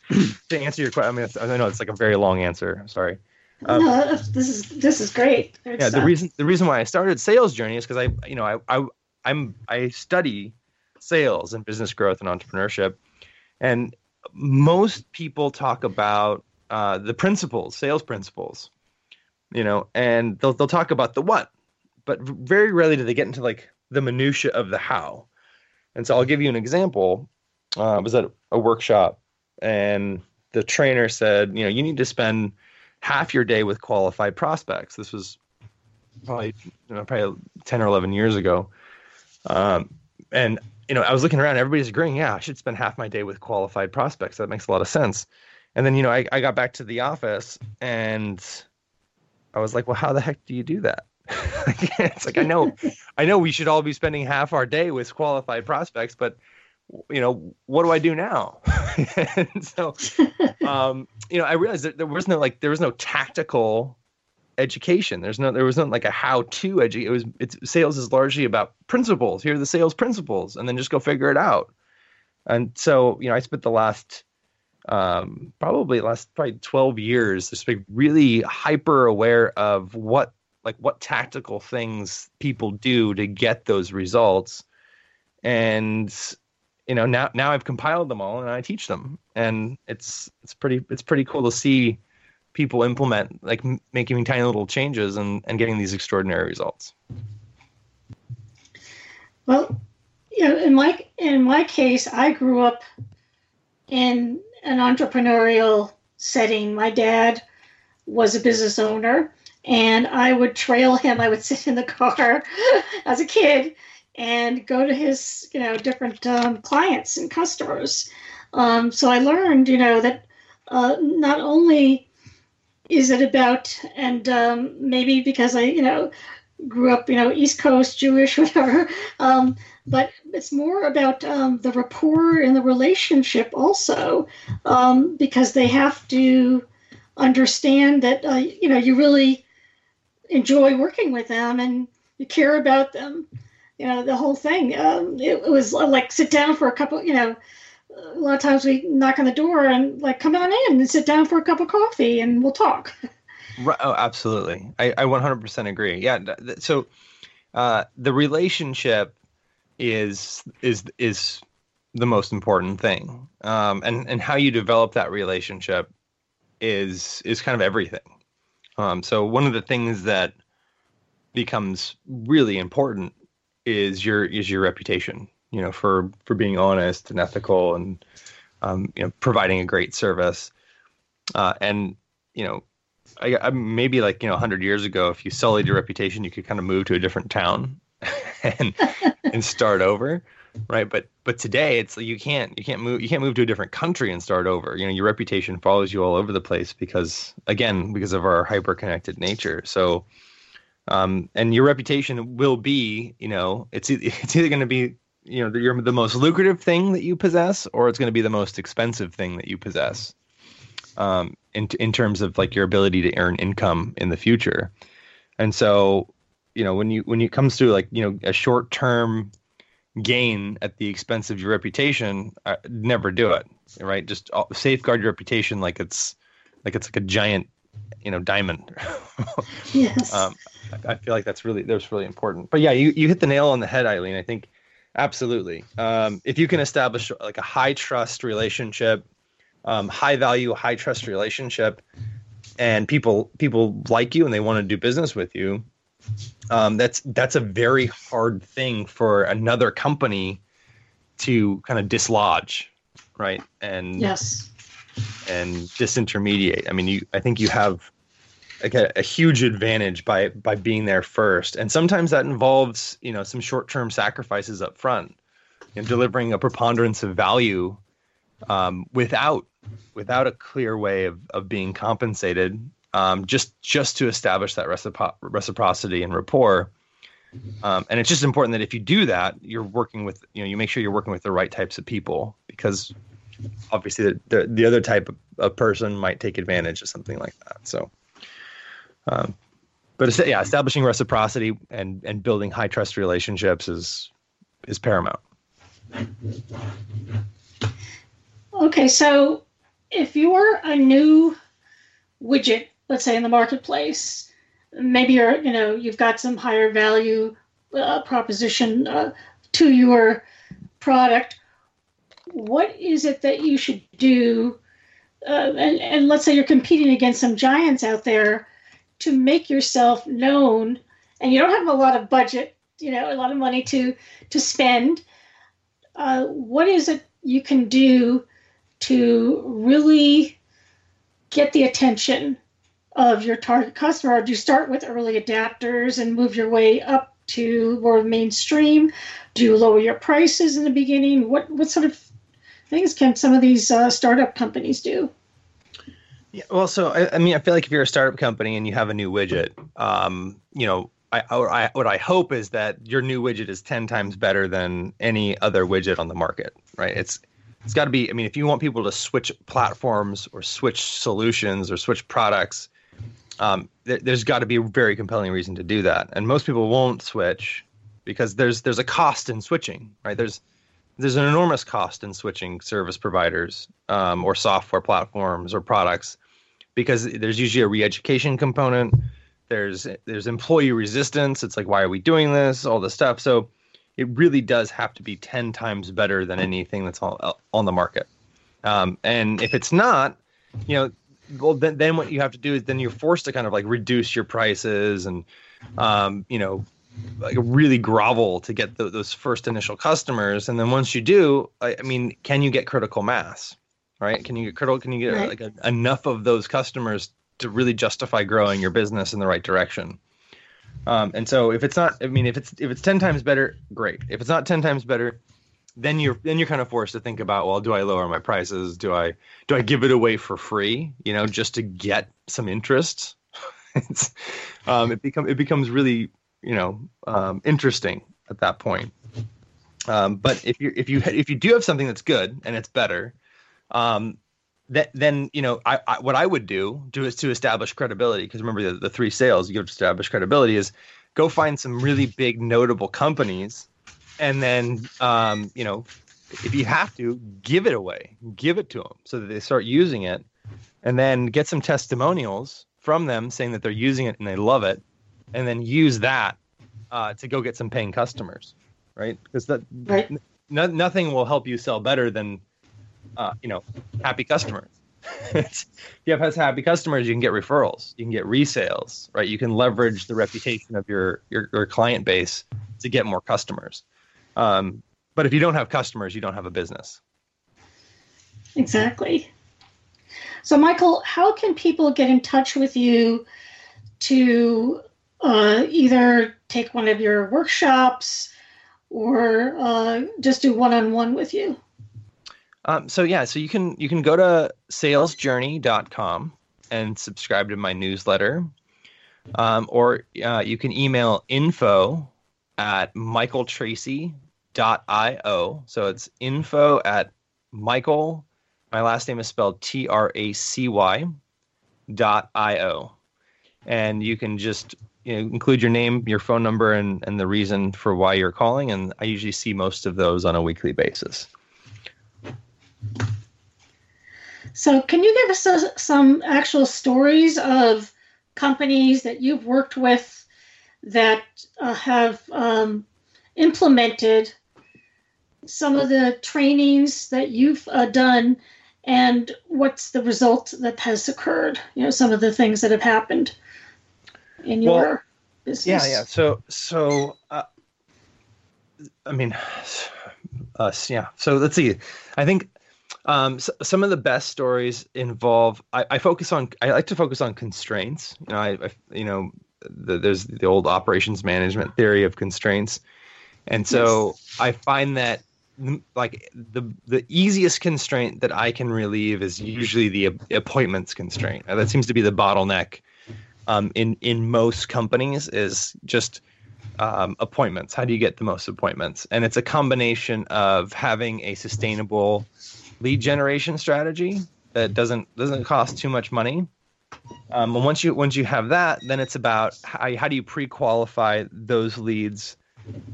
to answer your question. I mean, I know it's like a very long answer. I'm sorry. Um, no, this is this is great. Yeah, the reason the reason why I started sales journey is because I you know I I I'm I study sales and business growth and entrepreneurship, and most people talk about uh, the principles, sales principles, you know, and they'll they'll talk about the what, but very rarely do they get into like the minutia of the how. And so I'll give you an example. Uh, I was at a workshop, and the trainer said, you know, you need to spend half your day with qualified prospects. This was probably you know, probably ten or eleven years ago, um, and you know, I was looking around, everybody's agreeing, yeah, I should spend half my day with qualified prospects. That makes a lot of sense. And then, you know, I, I got back to the office and I was like, well, how the heck do you do that? it's like I know, I know we should all be spending half our day with qualified prospects, but you know, what do I do now? so, um, you know, I realized that there was no like there was no tactical education. There's no there was not like a how to educate. It was it's sales is largely about principles. Here are the sales principles, and then just go figure it out. And so you know, I spent the last um, probably last probably 12 years just like really hyper aware of what like what tactical things people do to get those results and you know now now I've compiled them all and I teach them and it's it's pretty it's pretty cool to see people implement, like making tiny little changes and, and getting these extraordinary results? Well, you know, in my in my case, I grew up in an entrepreneurial setting. My dad was a business owner, and I would trail him. I would sit in the car as a kid and go to his, you know, different um, clients and customers. Um, so I learned, you know, that uh, not only is it about and um, maybe because i you know grew up you know east coast jewish whatever um, but it's more about um, the rapport and the relationship also um, because they have to understand that uh, you know you really enjoy working with them and you care about them you know the whole thing. Um, it, it was like sit down for a couple you know a lot of times we knock on the door and like come on in and sit down for a cup of coffee and we'll talk. Right, oh absolutely. I, I 100% agree. Yeah so uh, the relationship is is is the most important thing. Um, and and how you develop that relationship is is kind of everything um, so one of the things that becomes really important is your is your reputation you know, for for being honest and ethical and um, you know providing a great service. Uh, and you know, I, I, maybe like you know, hundred years ago, if you sullied your reputation, you could kind of move to a different town. and and start over right? But but today it's you can't you can't move you can't move to a different country and start over. You know your reputation follows you all over the place because again because of our hyper connected nature. So um, and your reputation will be you know it's it's either going to be you know the, the most lucrative thing that you possess or it's going to be the most expensive thing that you possess um, in in terms of like your ability to earn income in the future. And so you know when you when it comes to like you know a short term gain at the expense of your reputation, uh, never do it. Right? Just uh, safeguard your reputation like it's like it's like a giant, you know, diamond. yes. Um, I, I feel like that's really that's really important. But yeah, you you hit the nail on the head, Eileen. I think absolutely. Um, if you can establish like a high trust relationship, um, high value, high trust relationship, and people people like you and they want to do business with you, um, that's that's a very hard thing for another company to kind of dislodge, right? And yes, and disintermediate. I mean, you I think you have like a, a, huge advantage by by being there first, and sometimes that involves you know some short term sacrifices up front, and delivering a preponderance of value um, without without a clear way of, of being compensated um, just just to establish that recipro- reciprocity and rapport. Um, and it's just important that if you do that, you're working with you know you make sure you're working with the right types of people because obviously the the, the other type of, person might take advantage of something like that. So, um, but yeah, establishing reciprocity and and building high trust relationships is is paramount. Okay, so if you're a new widget let's say in the marketplace. Maybe you're you know you've got some higher value uh, proposition uh, to your product. What is it that you should do uh, and, and let's say you're competing against some giants out there to make yourself known and you don't have a lot of budget you know a lot of money to to spend. Uh, what is it you can do to really get the attention of your target customer? Do you start with early adapters and move your way up to more mainstream? Do you lower your prices in the beginning? What what sort of things can some of these uh, startup companies do? Yeah, well, so I, I, mean, I feel like if you're a startup company and you have a new widget, um, you know, I, I, what I hope is that your new widget is ten times better than any other widget on the market, right? It's it's got to be. I mean, if you want people to switch platforms or switch solutions or switch products, um, th- there's got to be a very compelling reason to do that, and most people won't switch because there's there's a cost in switching, right? There's there's an enormous cost in switching service providers um, or software platforms or products because there's usually a re-education component. There's there's employee resistance. It's like why are we doing this? All this stuff. So it really does have to be ten times better than anything that's on on the market. Um, and if it's not, you know, well then, then what you have to do is then you're forced to kind of like reduce your prices and um, you know like really grovel to get the, those first initial customers. And then once you do I, I, mean can you get critical mass right? Can you get critical can you get right. like a, enough of those customers to really justify growing your business in the right direction? Um, and so if it's not i mean if it's if it's 10 times better great. If it's not 10 times better then you're then you're kind of forced to think about well do i lower my prices? Do i do i give it away for free you know just to get some interest? Um, it become it becomes really you know um, interesting at that point. Um, but if you if you if you do have something that's good and it's better um, that then you know I, I, what I would do to is to establish credibility because remember the, the three sales you have to establish credibility is go find some really big notable companies and then um, you know if you have to give it away. Give it to them so that they start using it. And then get some testimonials from them saying that they're using it and they love it. And then use that uh, to go get some paying customers right? Because that right. Nothing will help you sell better than uh, you know happy customers. If you have happy customers you can get referrals. You can get resales right? You can leverage the reputation of your your, your client base to get more customers um, but if you don't have customers, you don't have a business. Exactly. So, Michael, how can people get in touch with you to uh, either take one of your workshops or uh, just do one-on-one with you? Um, so yeah, so you can you can go to salesjourney.com and subscribe to my newsletter, um, or uh, you can email info at michaeltracy.io. So it's info at michael. My last name is spelled T R A C Y dot io, and you can just you know, include your name, your phone number, and and the reason for why you're calling. And I usually see most of those on a weekly basis. So, can you give us a, some actual stories of companies that you've worked with that uh, have um, implemented some of the trainings that you've uh, done and what's the result that has occurred? You know, some of the things that have happened in your well, business. Yeah, yeah. So, so, uh, I mean, us, yeah. So let's see. I think um, so, some of the best stories involve. I, I, focus on. I like to focus on constraints. You know, I, I you know, the, there's the old operations management theory of constraints, and so yes. I find that like the the easiest constraint that I can relieve is usually the appointments constraint. That seems to be the bottleneck um, in in most companies is just um, appointments. How do you get the most appointments? And it's a combination of having a sustainable lead generation strategy that doesn't doesn't cost too much money. Um, and once you once you have that, then it's about how, how do you pre-qualify those leads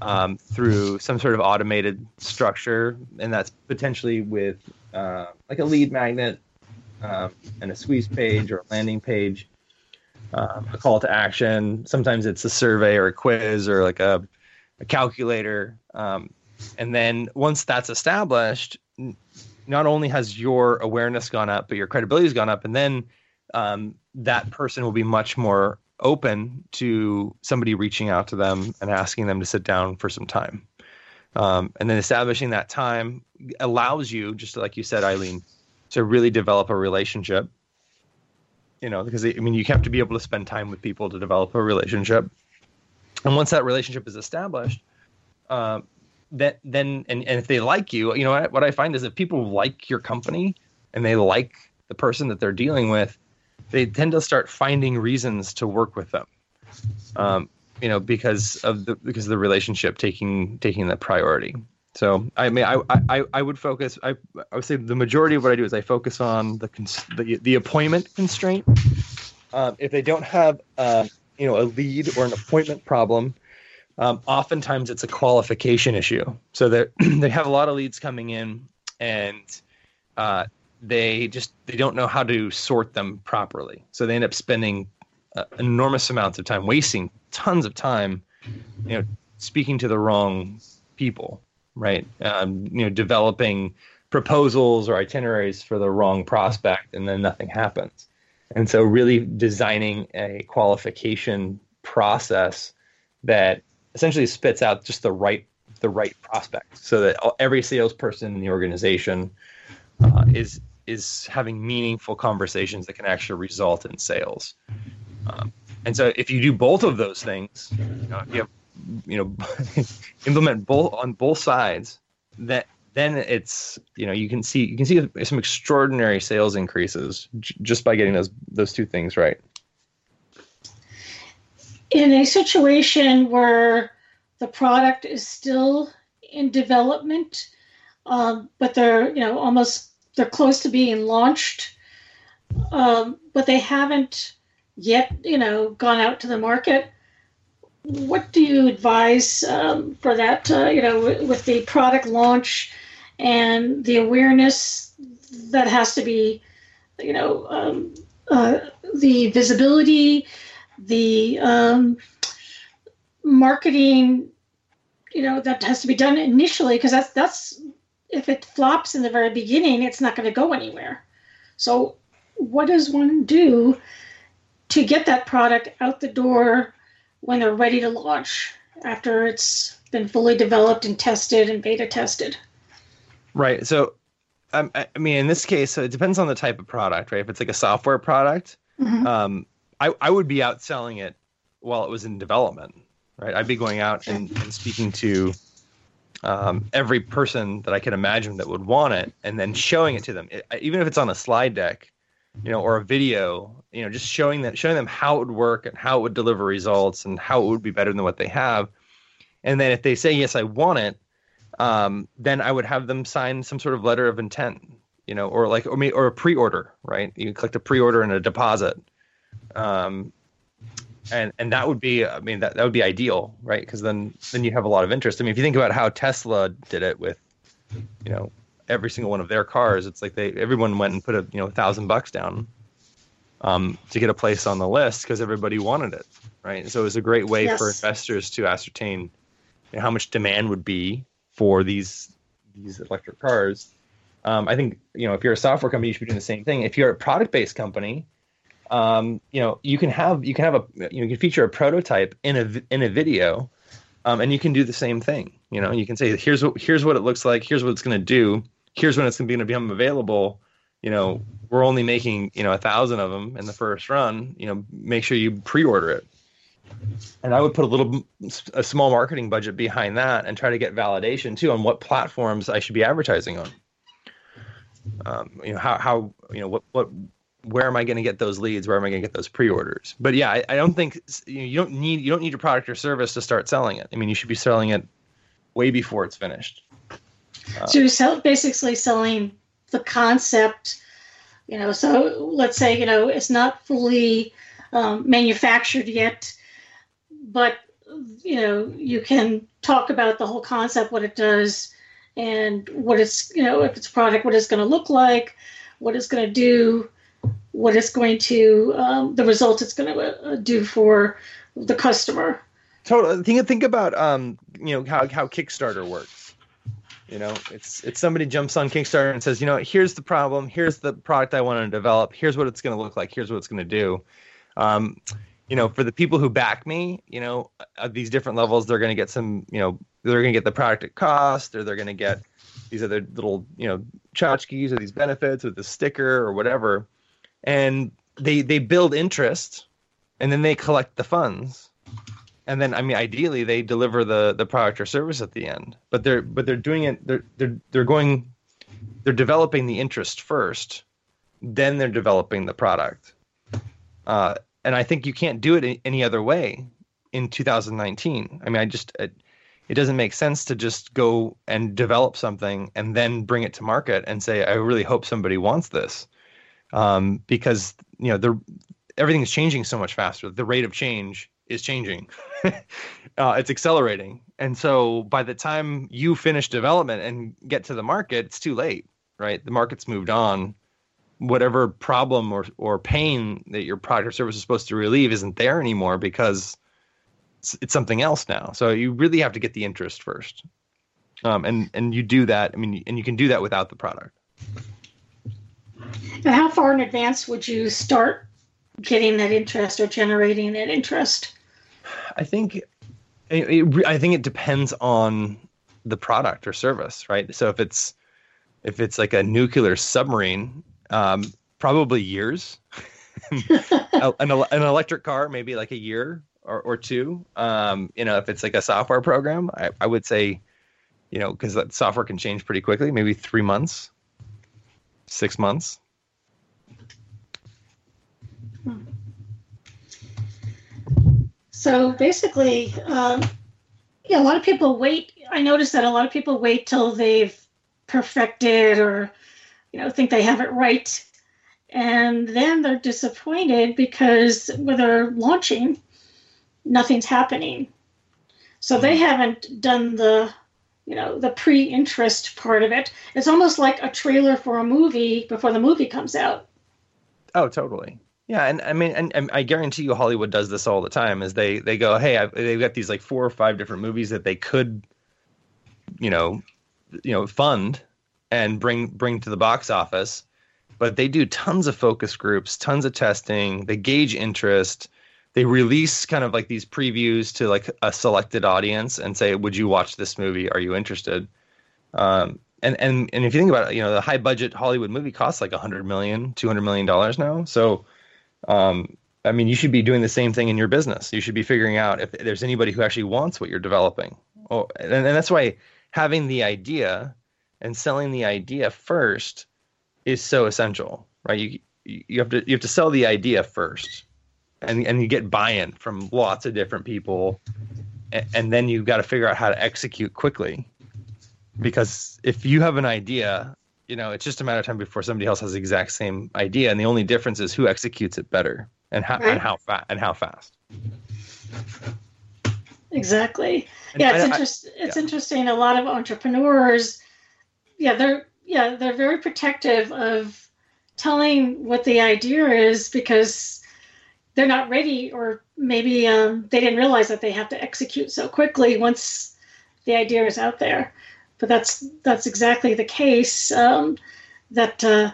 um, through some sort of automated structure, and that's potentially with uh, like a lead magnet um, and a squeeze page or a landing page, um, a call to action. Sometimes it's a survey or a quiz or like a, a calculator. Um, and then once that's established, not only has your awareness gone up, but your credibility has gone up, and then um, that person will be much more open to somebody reaching out to them and asking them to sit down for some time. Um, and then establishing that time allows you, just like you said, Eileen, to really develop a relationship. You know, because I mean, you have to be able to spend time with people to develop a relationship. And once that relationship is established, uh, that then and, and if they like you, you know what, what I find is if people like your company and they like the person that they're dealing with, they tend to start finding reasons to work with them. Um, you know, because of the because of the relationship taking taking the priority. So I mean, I, I, I would focus. I, I would say the majority of what I do is I focus on the cons- the, the appointment constraint. Um, if they don't have uh, you know a lead or an appointment problem, um, oftentimes it's a qualification issue. So that they have a lot of leads coming in, and uh, they just they don't know how to sort them properly. So they end up spending uh, enormous amounts of time, wasting tons of time, you know, speaking to the wrong people, right? Um, you know, developing proposals or itineraries for the wrong prospect, and then nothing happens. And so, really designing a qualification process that essentially spits out just the right the right prospect, so that every salesperson in the organization uh, is is having meaningful conversations that can actually result in sales. Um, and so, if you do both of those things, you know, you have, you know, implement both on both sides, that then it's you know you can see you can see some extraordinary sales increases j- just by getting those those two things right. In a situation where the product is still in development, um, but they're you know almost they're close to being launched, um, but they haven't yet you know gone out to the market. What do you advise um, for that? Uh, you know, with, with the product launch and the awareness that has to be, you know, um, uh, the visibility, the um, marketing you know that has to be done initially because that's that's if it flops in the very beginning it's not going to go anywhere so what does one do to get that product out the door when they're ready to launch after it's been fully developed and tested and beta tested right so um, i mean in this case so it depends on the type of product right if it's like a software product mm-hmm. um, I, I would be out selling it while it was in development right? I'd be going out and, and speaking to um, every person that I can imagine that would want it, and then showing it to them, it, even if it's on a slide deck, you know, or a video, you know, just showing that showing them how it would work and how it would deliver results and how it would be better than what they have. And then if they say yes, I want it, um, then I would have them sign some sort of letter of intent, you know, or like or me or a pre-order, right? You collect a pre-order and a deposit. Um, and and that would be i mean that, that would be ideal right? Because then then you have a lot of interest. I mean if you think about how tesla did it with you know every single one of their cars it's like they everyone went and put a you know a thousand bucks down um, to get a place on the list because everybody wanted it right? So it was a great way yes. for investors to ascertain you know, how much demand would be for these these electric cars. Um, i think you know if you're a software company you should be doing the same thing. If you're a product based company um, you know you can have you can have a you, know, you can feature a prototype in a in a video um, and you can do the same thing you know you can say here's what here's what it looks like. Here's what it's going to do. Here's when it's going to become available. You know we're only making you know a thousand of them in the first run you know make sure you pre-order it. And i would put a little a small marketing budget behind that and try to get validation too on what platforms i should be advertising on. Um, you know how how you know what what where am I going to get those leads? Where am I going to get those pre-orders? But yeah, I, I don't think you, know, you don't need you don't need your product or service to start selling it. I mean, you should be selling it way before it's finished. Uh, so you're sell, basically selling the concept. You know, so let's say you know it's not fully um, manufactured yet, but you know you can talk about the whole concept, what it does, and what it's you know if it's a product, what it's going to look like, what it's going to do what it's going to um, the result it's going to uh, do for the customer. Totally. Think think about um, you know how how Kickstarter works. You know, it's it's somebody jumps on Kickstarter and says, you know, here's the problem, here's the product I want to develop, here's what it's going to look like, here's what it's going to do. Um, you know, for the people who back me, you know, at these different levels, they're going to get some, you know, they're going to get the product at cost, or they're going to get these other little, you know, tchotchkes or these benefits with the sticker or whatever and they they build interest and then they collect the funds. And then i mean ideally they deliver the the product or service at the end. But they're but they're doing it they're they're they're going they're developing the interest first then they're developing the product. Uh, and i think you can't do it any other way in 2019 i mean i just it, it doesn't make sense to just go and develop something and then bring it to market and say i really hope somebody wants this um, because you know the everything's changing so much faster. The rate of change is changing. uh, it's accelerating, and so by the time you finish development and get to the market, it's too late. Right, the market's moved on. Whatever problem or or pain that your product or service is supposed to relieve isn't there anymore because it's, it's something else now. So you really have to get the interest first, um, and and you do that. I mean, and you can do that without the product. How far in advance would you start getting that interest or generating that interest? I think it, it, I think it depends on the product or service, right? So if it's if it's like a nuclear submarine, um, probably years. an, an electric car, maybe like a year or, or two. Um, you know, if it's like a software program, I, I would say, you know, because that software can change pretty quickly, maybe three months, six months. So basically, um, yeah, a lot of people wait. I noticed that a lot of people wait till they've perfected or, you know, think they have it right. And then they're disappointed because when they're launching, nothing's happening. So they hmm. haven't done the, you know, the pre-interest part of it. It's almost like a trailer for a movie before the movie comes out. Oh, totally. Yeah, and I mean, and, and, I guarantee you, Hollywood does this all the time. Is they they go, hey, I've, they've got these like four or five different movies that they could, you know, you know, fund and bring bring to the box office, but they do tons of focus groups, tons of testing. They gauge interest. They release kind of like these previews to like a selected audience and say, would you watch this movie? Are you interested? Um, and and and if you think about it, you know, the high budget Hollywood movie costs like a hundred million, two hundred million dollars now. So um, I mean, you should be doing the same thing in your business. You should be figuring out if there's anybody who actually wants what you're developing. Oh, and, and that's why having the idea and selling the idea first is so essential, right? You you have to you have to sell the idea first, and and you get buy-in from lots of different people, and, and then you've got to figure out how to execute quickly, because if you have an idea, you know it's just a matter of time before somebody else has the exact same idea, and the only difference is who executes it better and how right. and how fast and how fast. Exactly. And yeah, it's interesting. It's yeah. interesting. A lot of entrepreneurs, yeah, they're yeah they're very protective of telling what the idea is because they're not ready or maybe um, they didn't realize that they have to execute so quickly once the idea is out there but that's that's exactly the case um, that uh,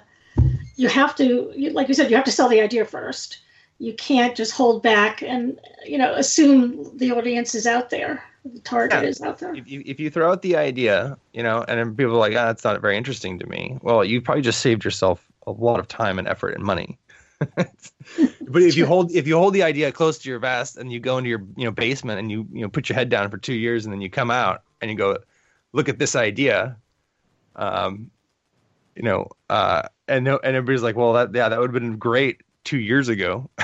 you have to like you said you have to sell the idea first. You can't just hold back and you know assume the audience is out there the target yeah. is out there. If you, if you throw out the idea you know and then people are like ah, that's not very interesting to me. Well you probably just saved yourself a lot of time and effort and money. But if you hold if you hold the idea close to your vest and you go into your you know basement and you you know put your head down for two years and then you come out and you go look at this idea um you know uh and no and everybody's like well that yeah that would have been great two years ago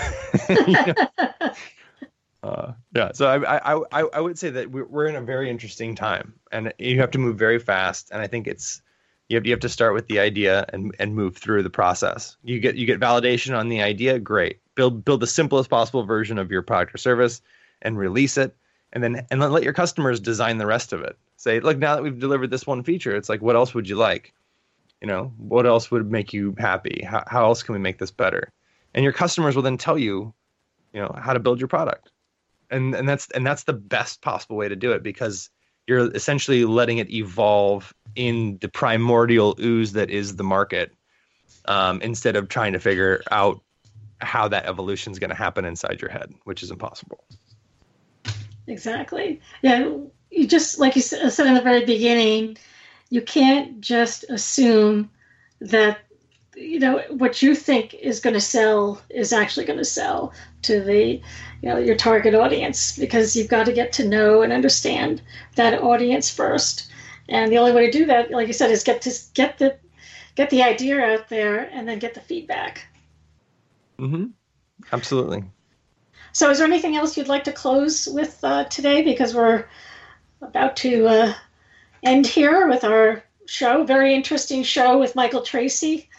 uh, yeah so I, I i i would say that we're, in a very interesting time and you have to move very fast and i think it's you have, you have to start with the idea and, and move through the process. You get you get validation on the idea, great. Build build the simplest possible version of your product or service and release it and then and then let your customers design the rest of it. Say, look, now that we've delivered this one feature, it's like what else would you like? You know, what else would make you happy? How how else can we make this better? And your customers will then tell you, you know, how to build your product. And and that's and that's the best possible way to do it because you're essentially letting it evolve in the primordial ooze that is the market um, instead of trying to figure out how that evolution is going to happen inside your head, which is impossible. Exactly. Yeah. You just, like you said in the very beginning, you can't just assume that you know what you think is going to sell is actually going to sell to the you know your target audience because you've got to get to know and understand that audience first. And the only way to do that like you said is get to get the get the idea out there and then get the feedback. Mm-hmm. Absolutely. So is there anything else you'd like to close with uh, today? Because we're about to uh, end here with our show very interesting show with michael tracy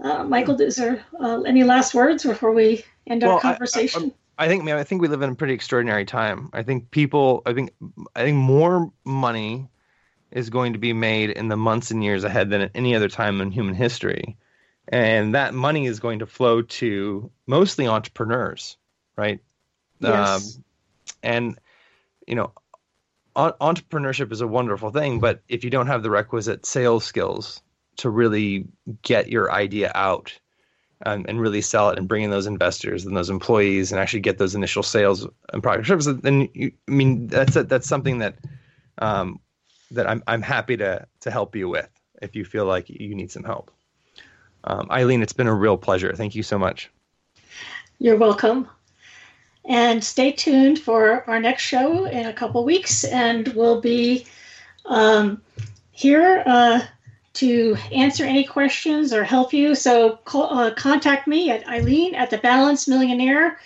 uh, michael is there uh, any last words before we end well, our conversation I, I, I think, man, I think we live in a pretty extraordinary time. I think people, I think, I think more money is going to be made in the months and years ahead than at any other time in human history, and that money is going to flow to mostly entrepreneurs, right? Yes. Um, and you know, entrepreneurship is a wonderful thing, but if you don't have the requisite sales skills to really get your idea out um, and really sell it and bring in those investors and those employees and actually get those initial sales and product services, then you, I mean that's a, that's something that um, that I'm I'm happy to to help you with if you feel like you need some help. Um, Eileen, it's been a real pleasure. Thank you so much. You're welcome. And stay tuned for our next show in a couple weeks, and we'll be um, here. Uh, to answer any questions or help you. So call, uh, contact me at Eileen at the Balanced Millionaire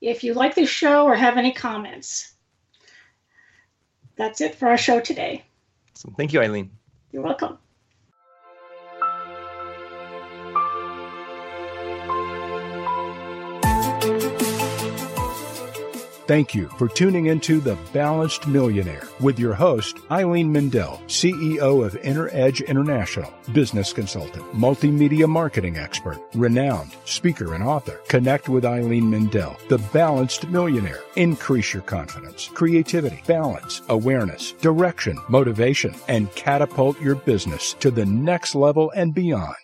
if you like this show or have any comments. That's it for our show today. Awesome. Thank you, Eileen. You're welcome. Thank you for tuning into The Balanced Millionaire with your host, Eileen Mendel, CEO of Inner Edge International, business consultant, multimedia marketing expert, renowned speaker and author. Connect with Eileen Mendel, The Balanced Millionaire. Increase your confidence, creativity, balance, awareness, direction, motivation, and catapult your business to the next level and beyond.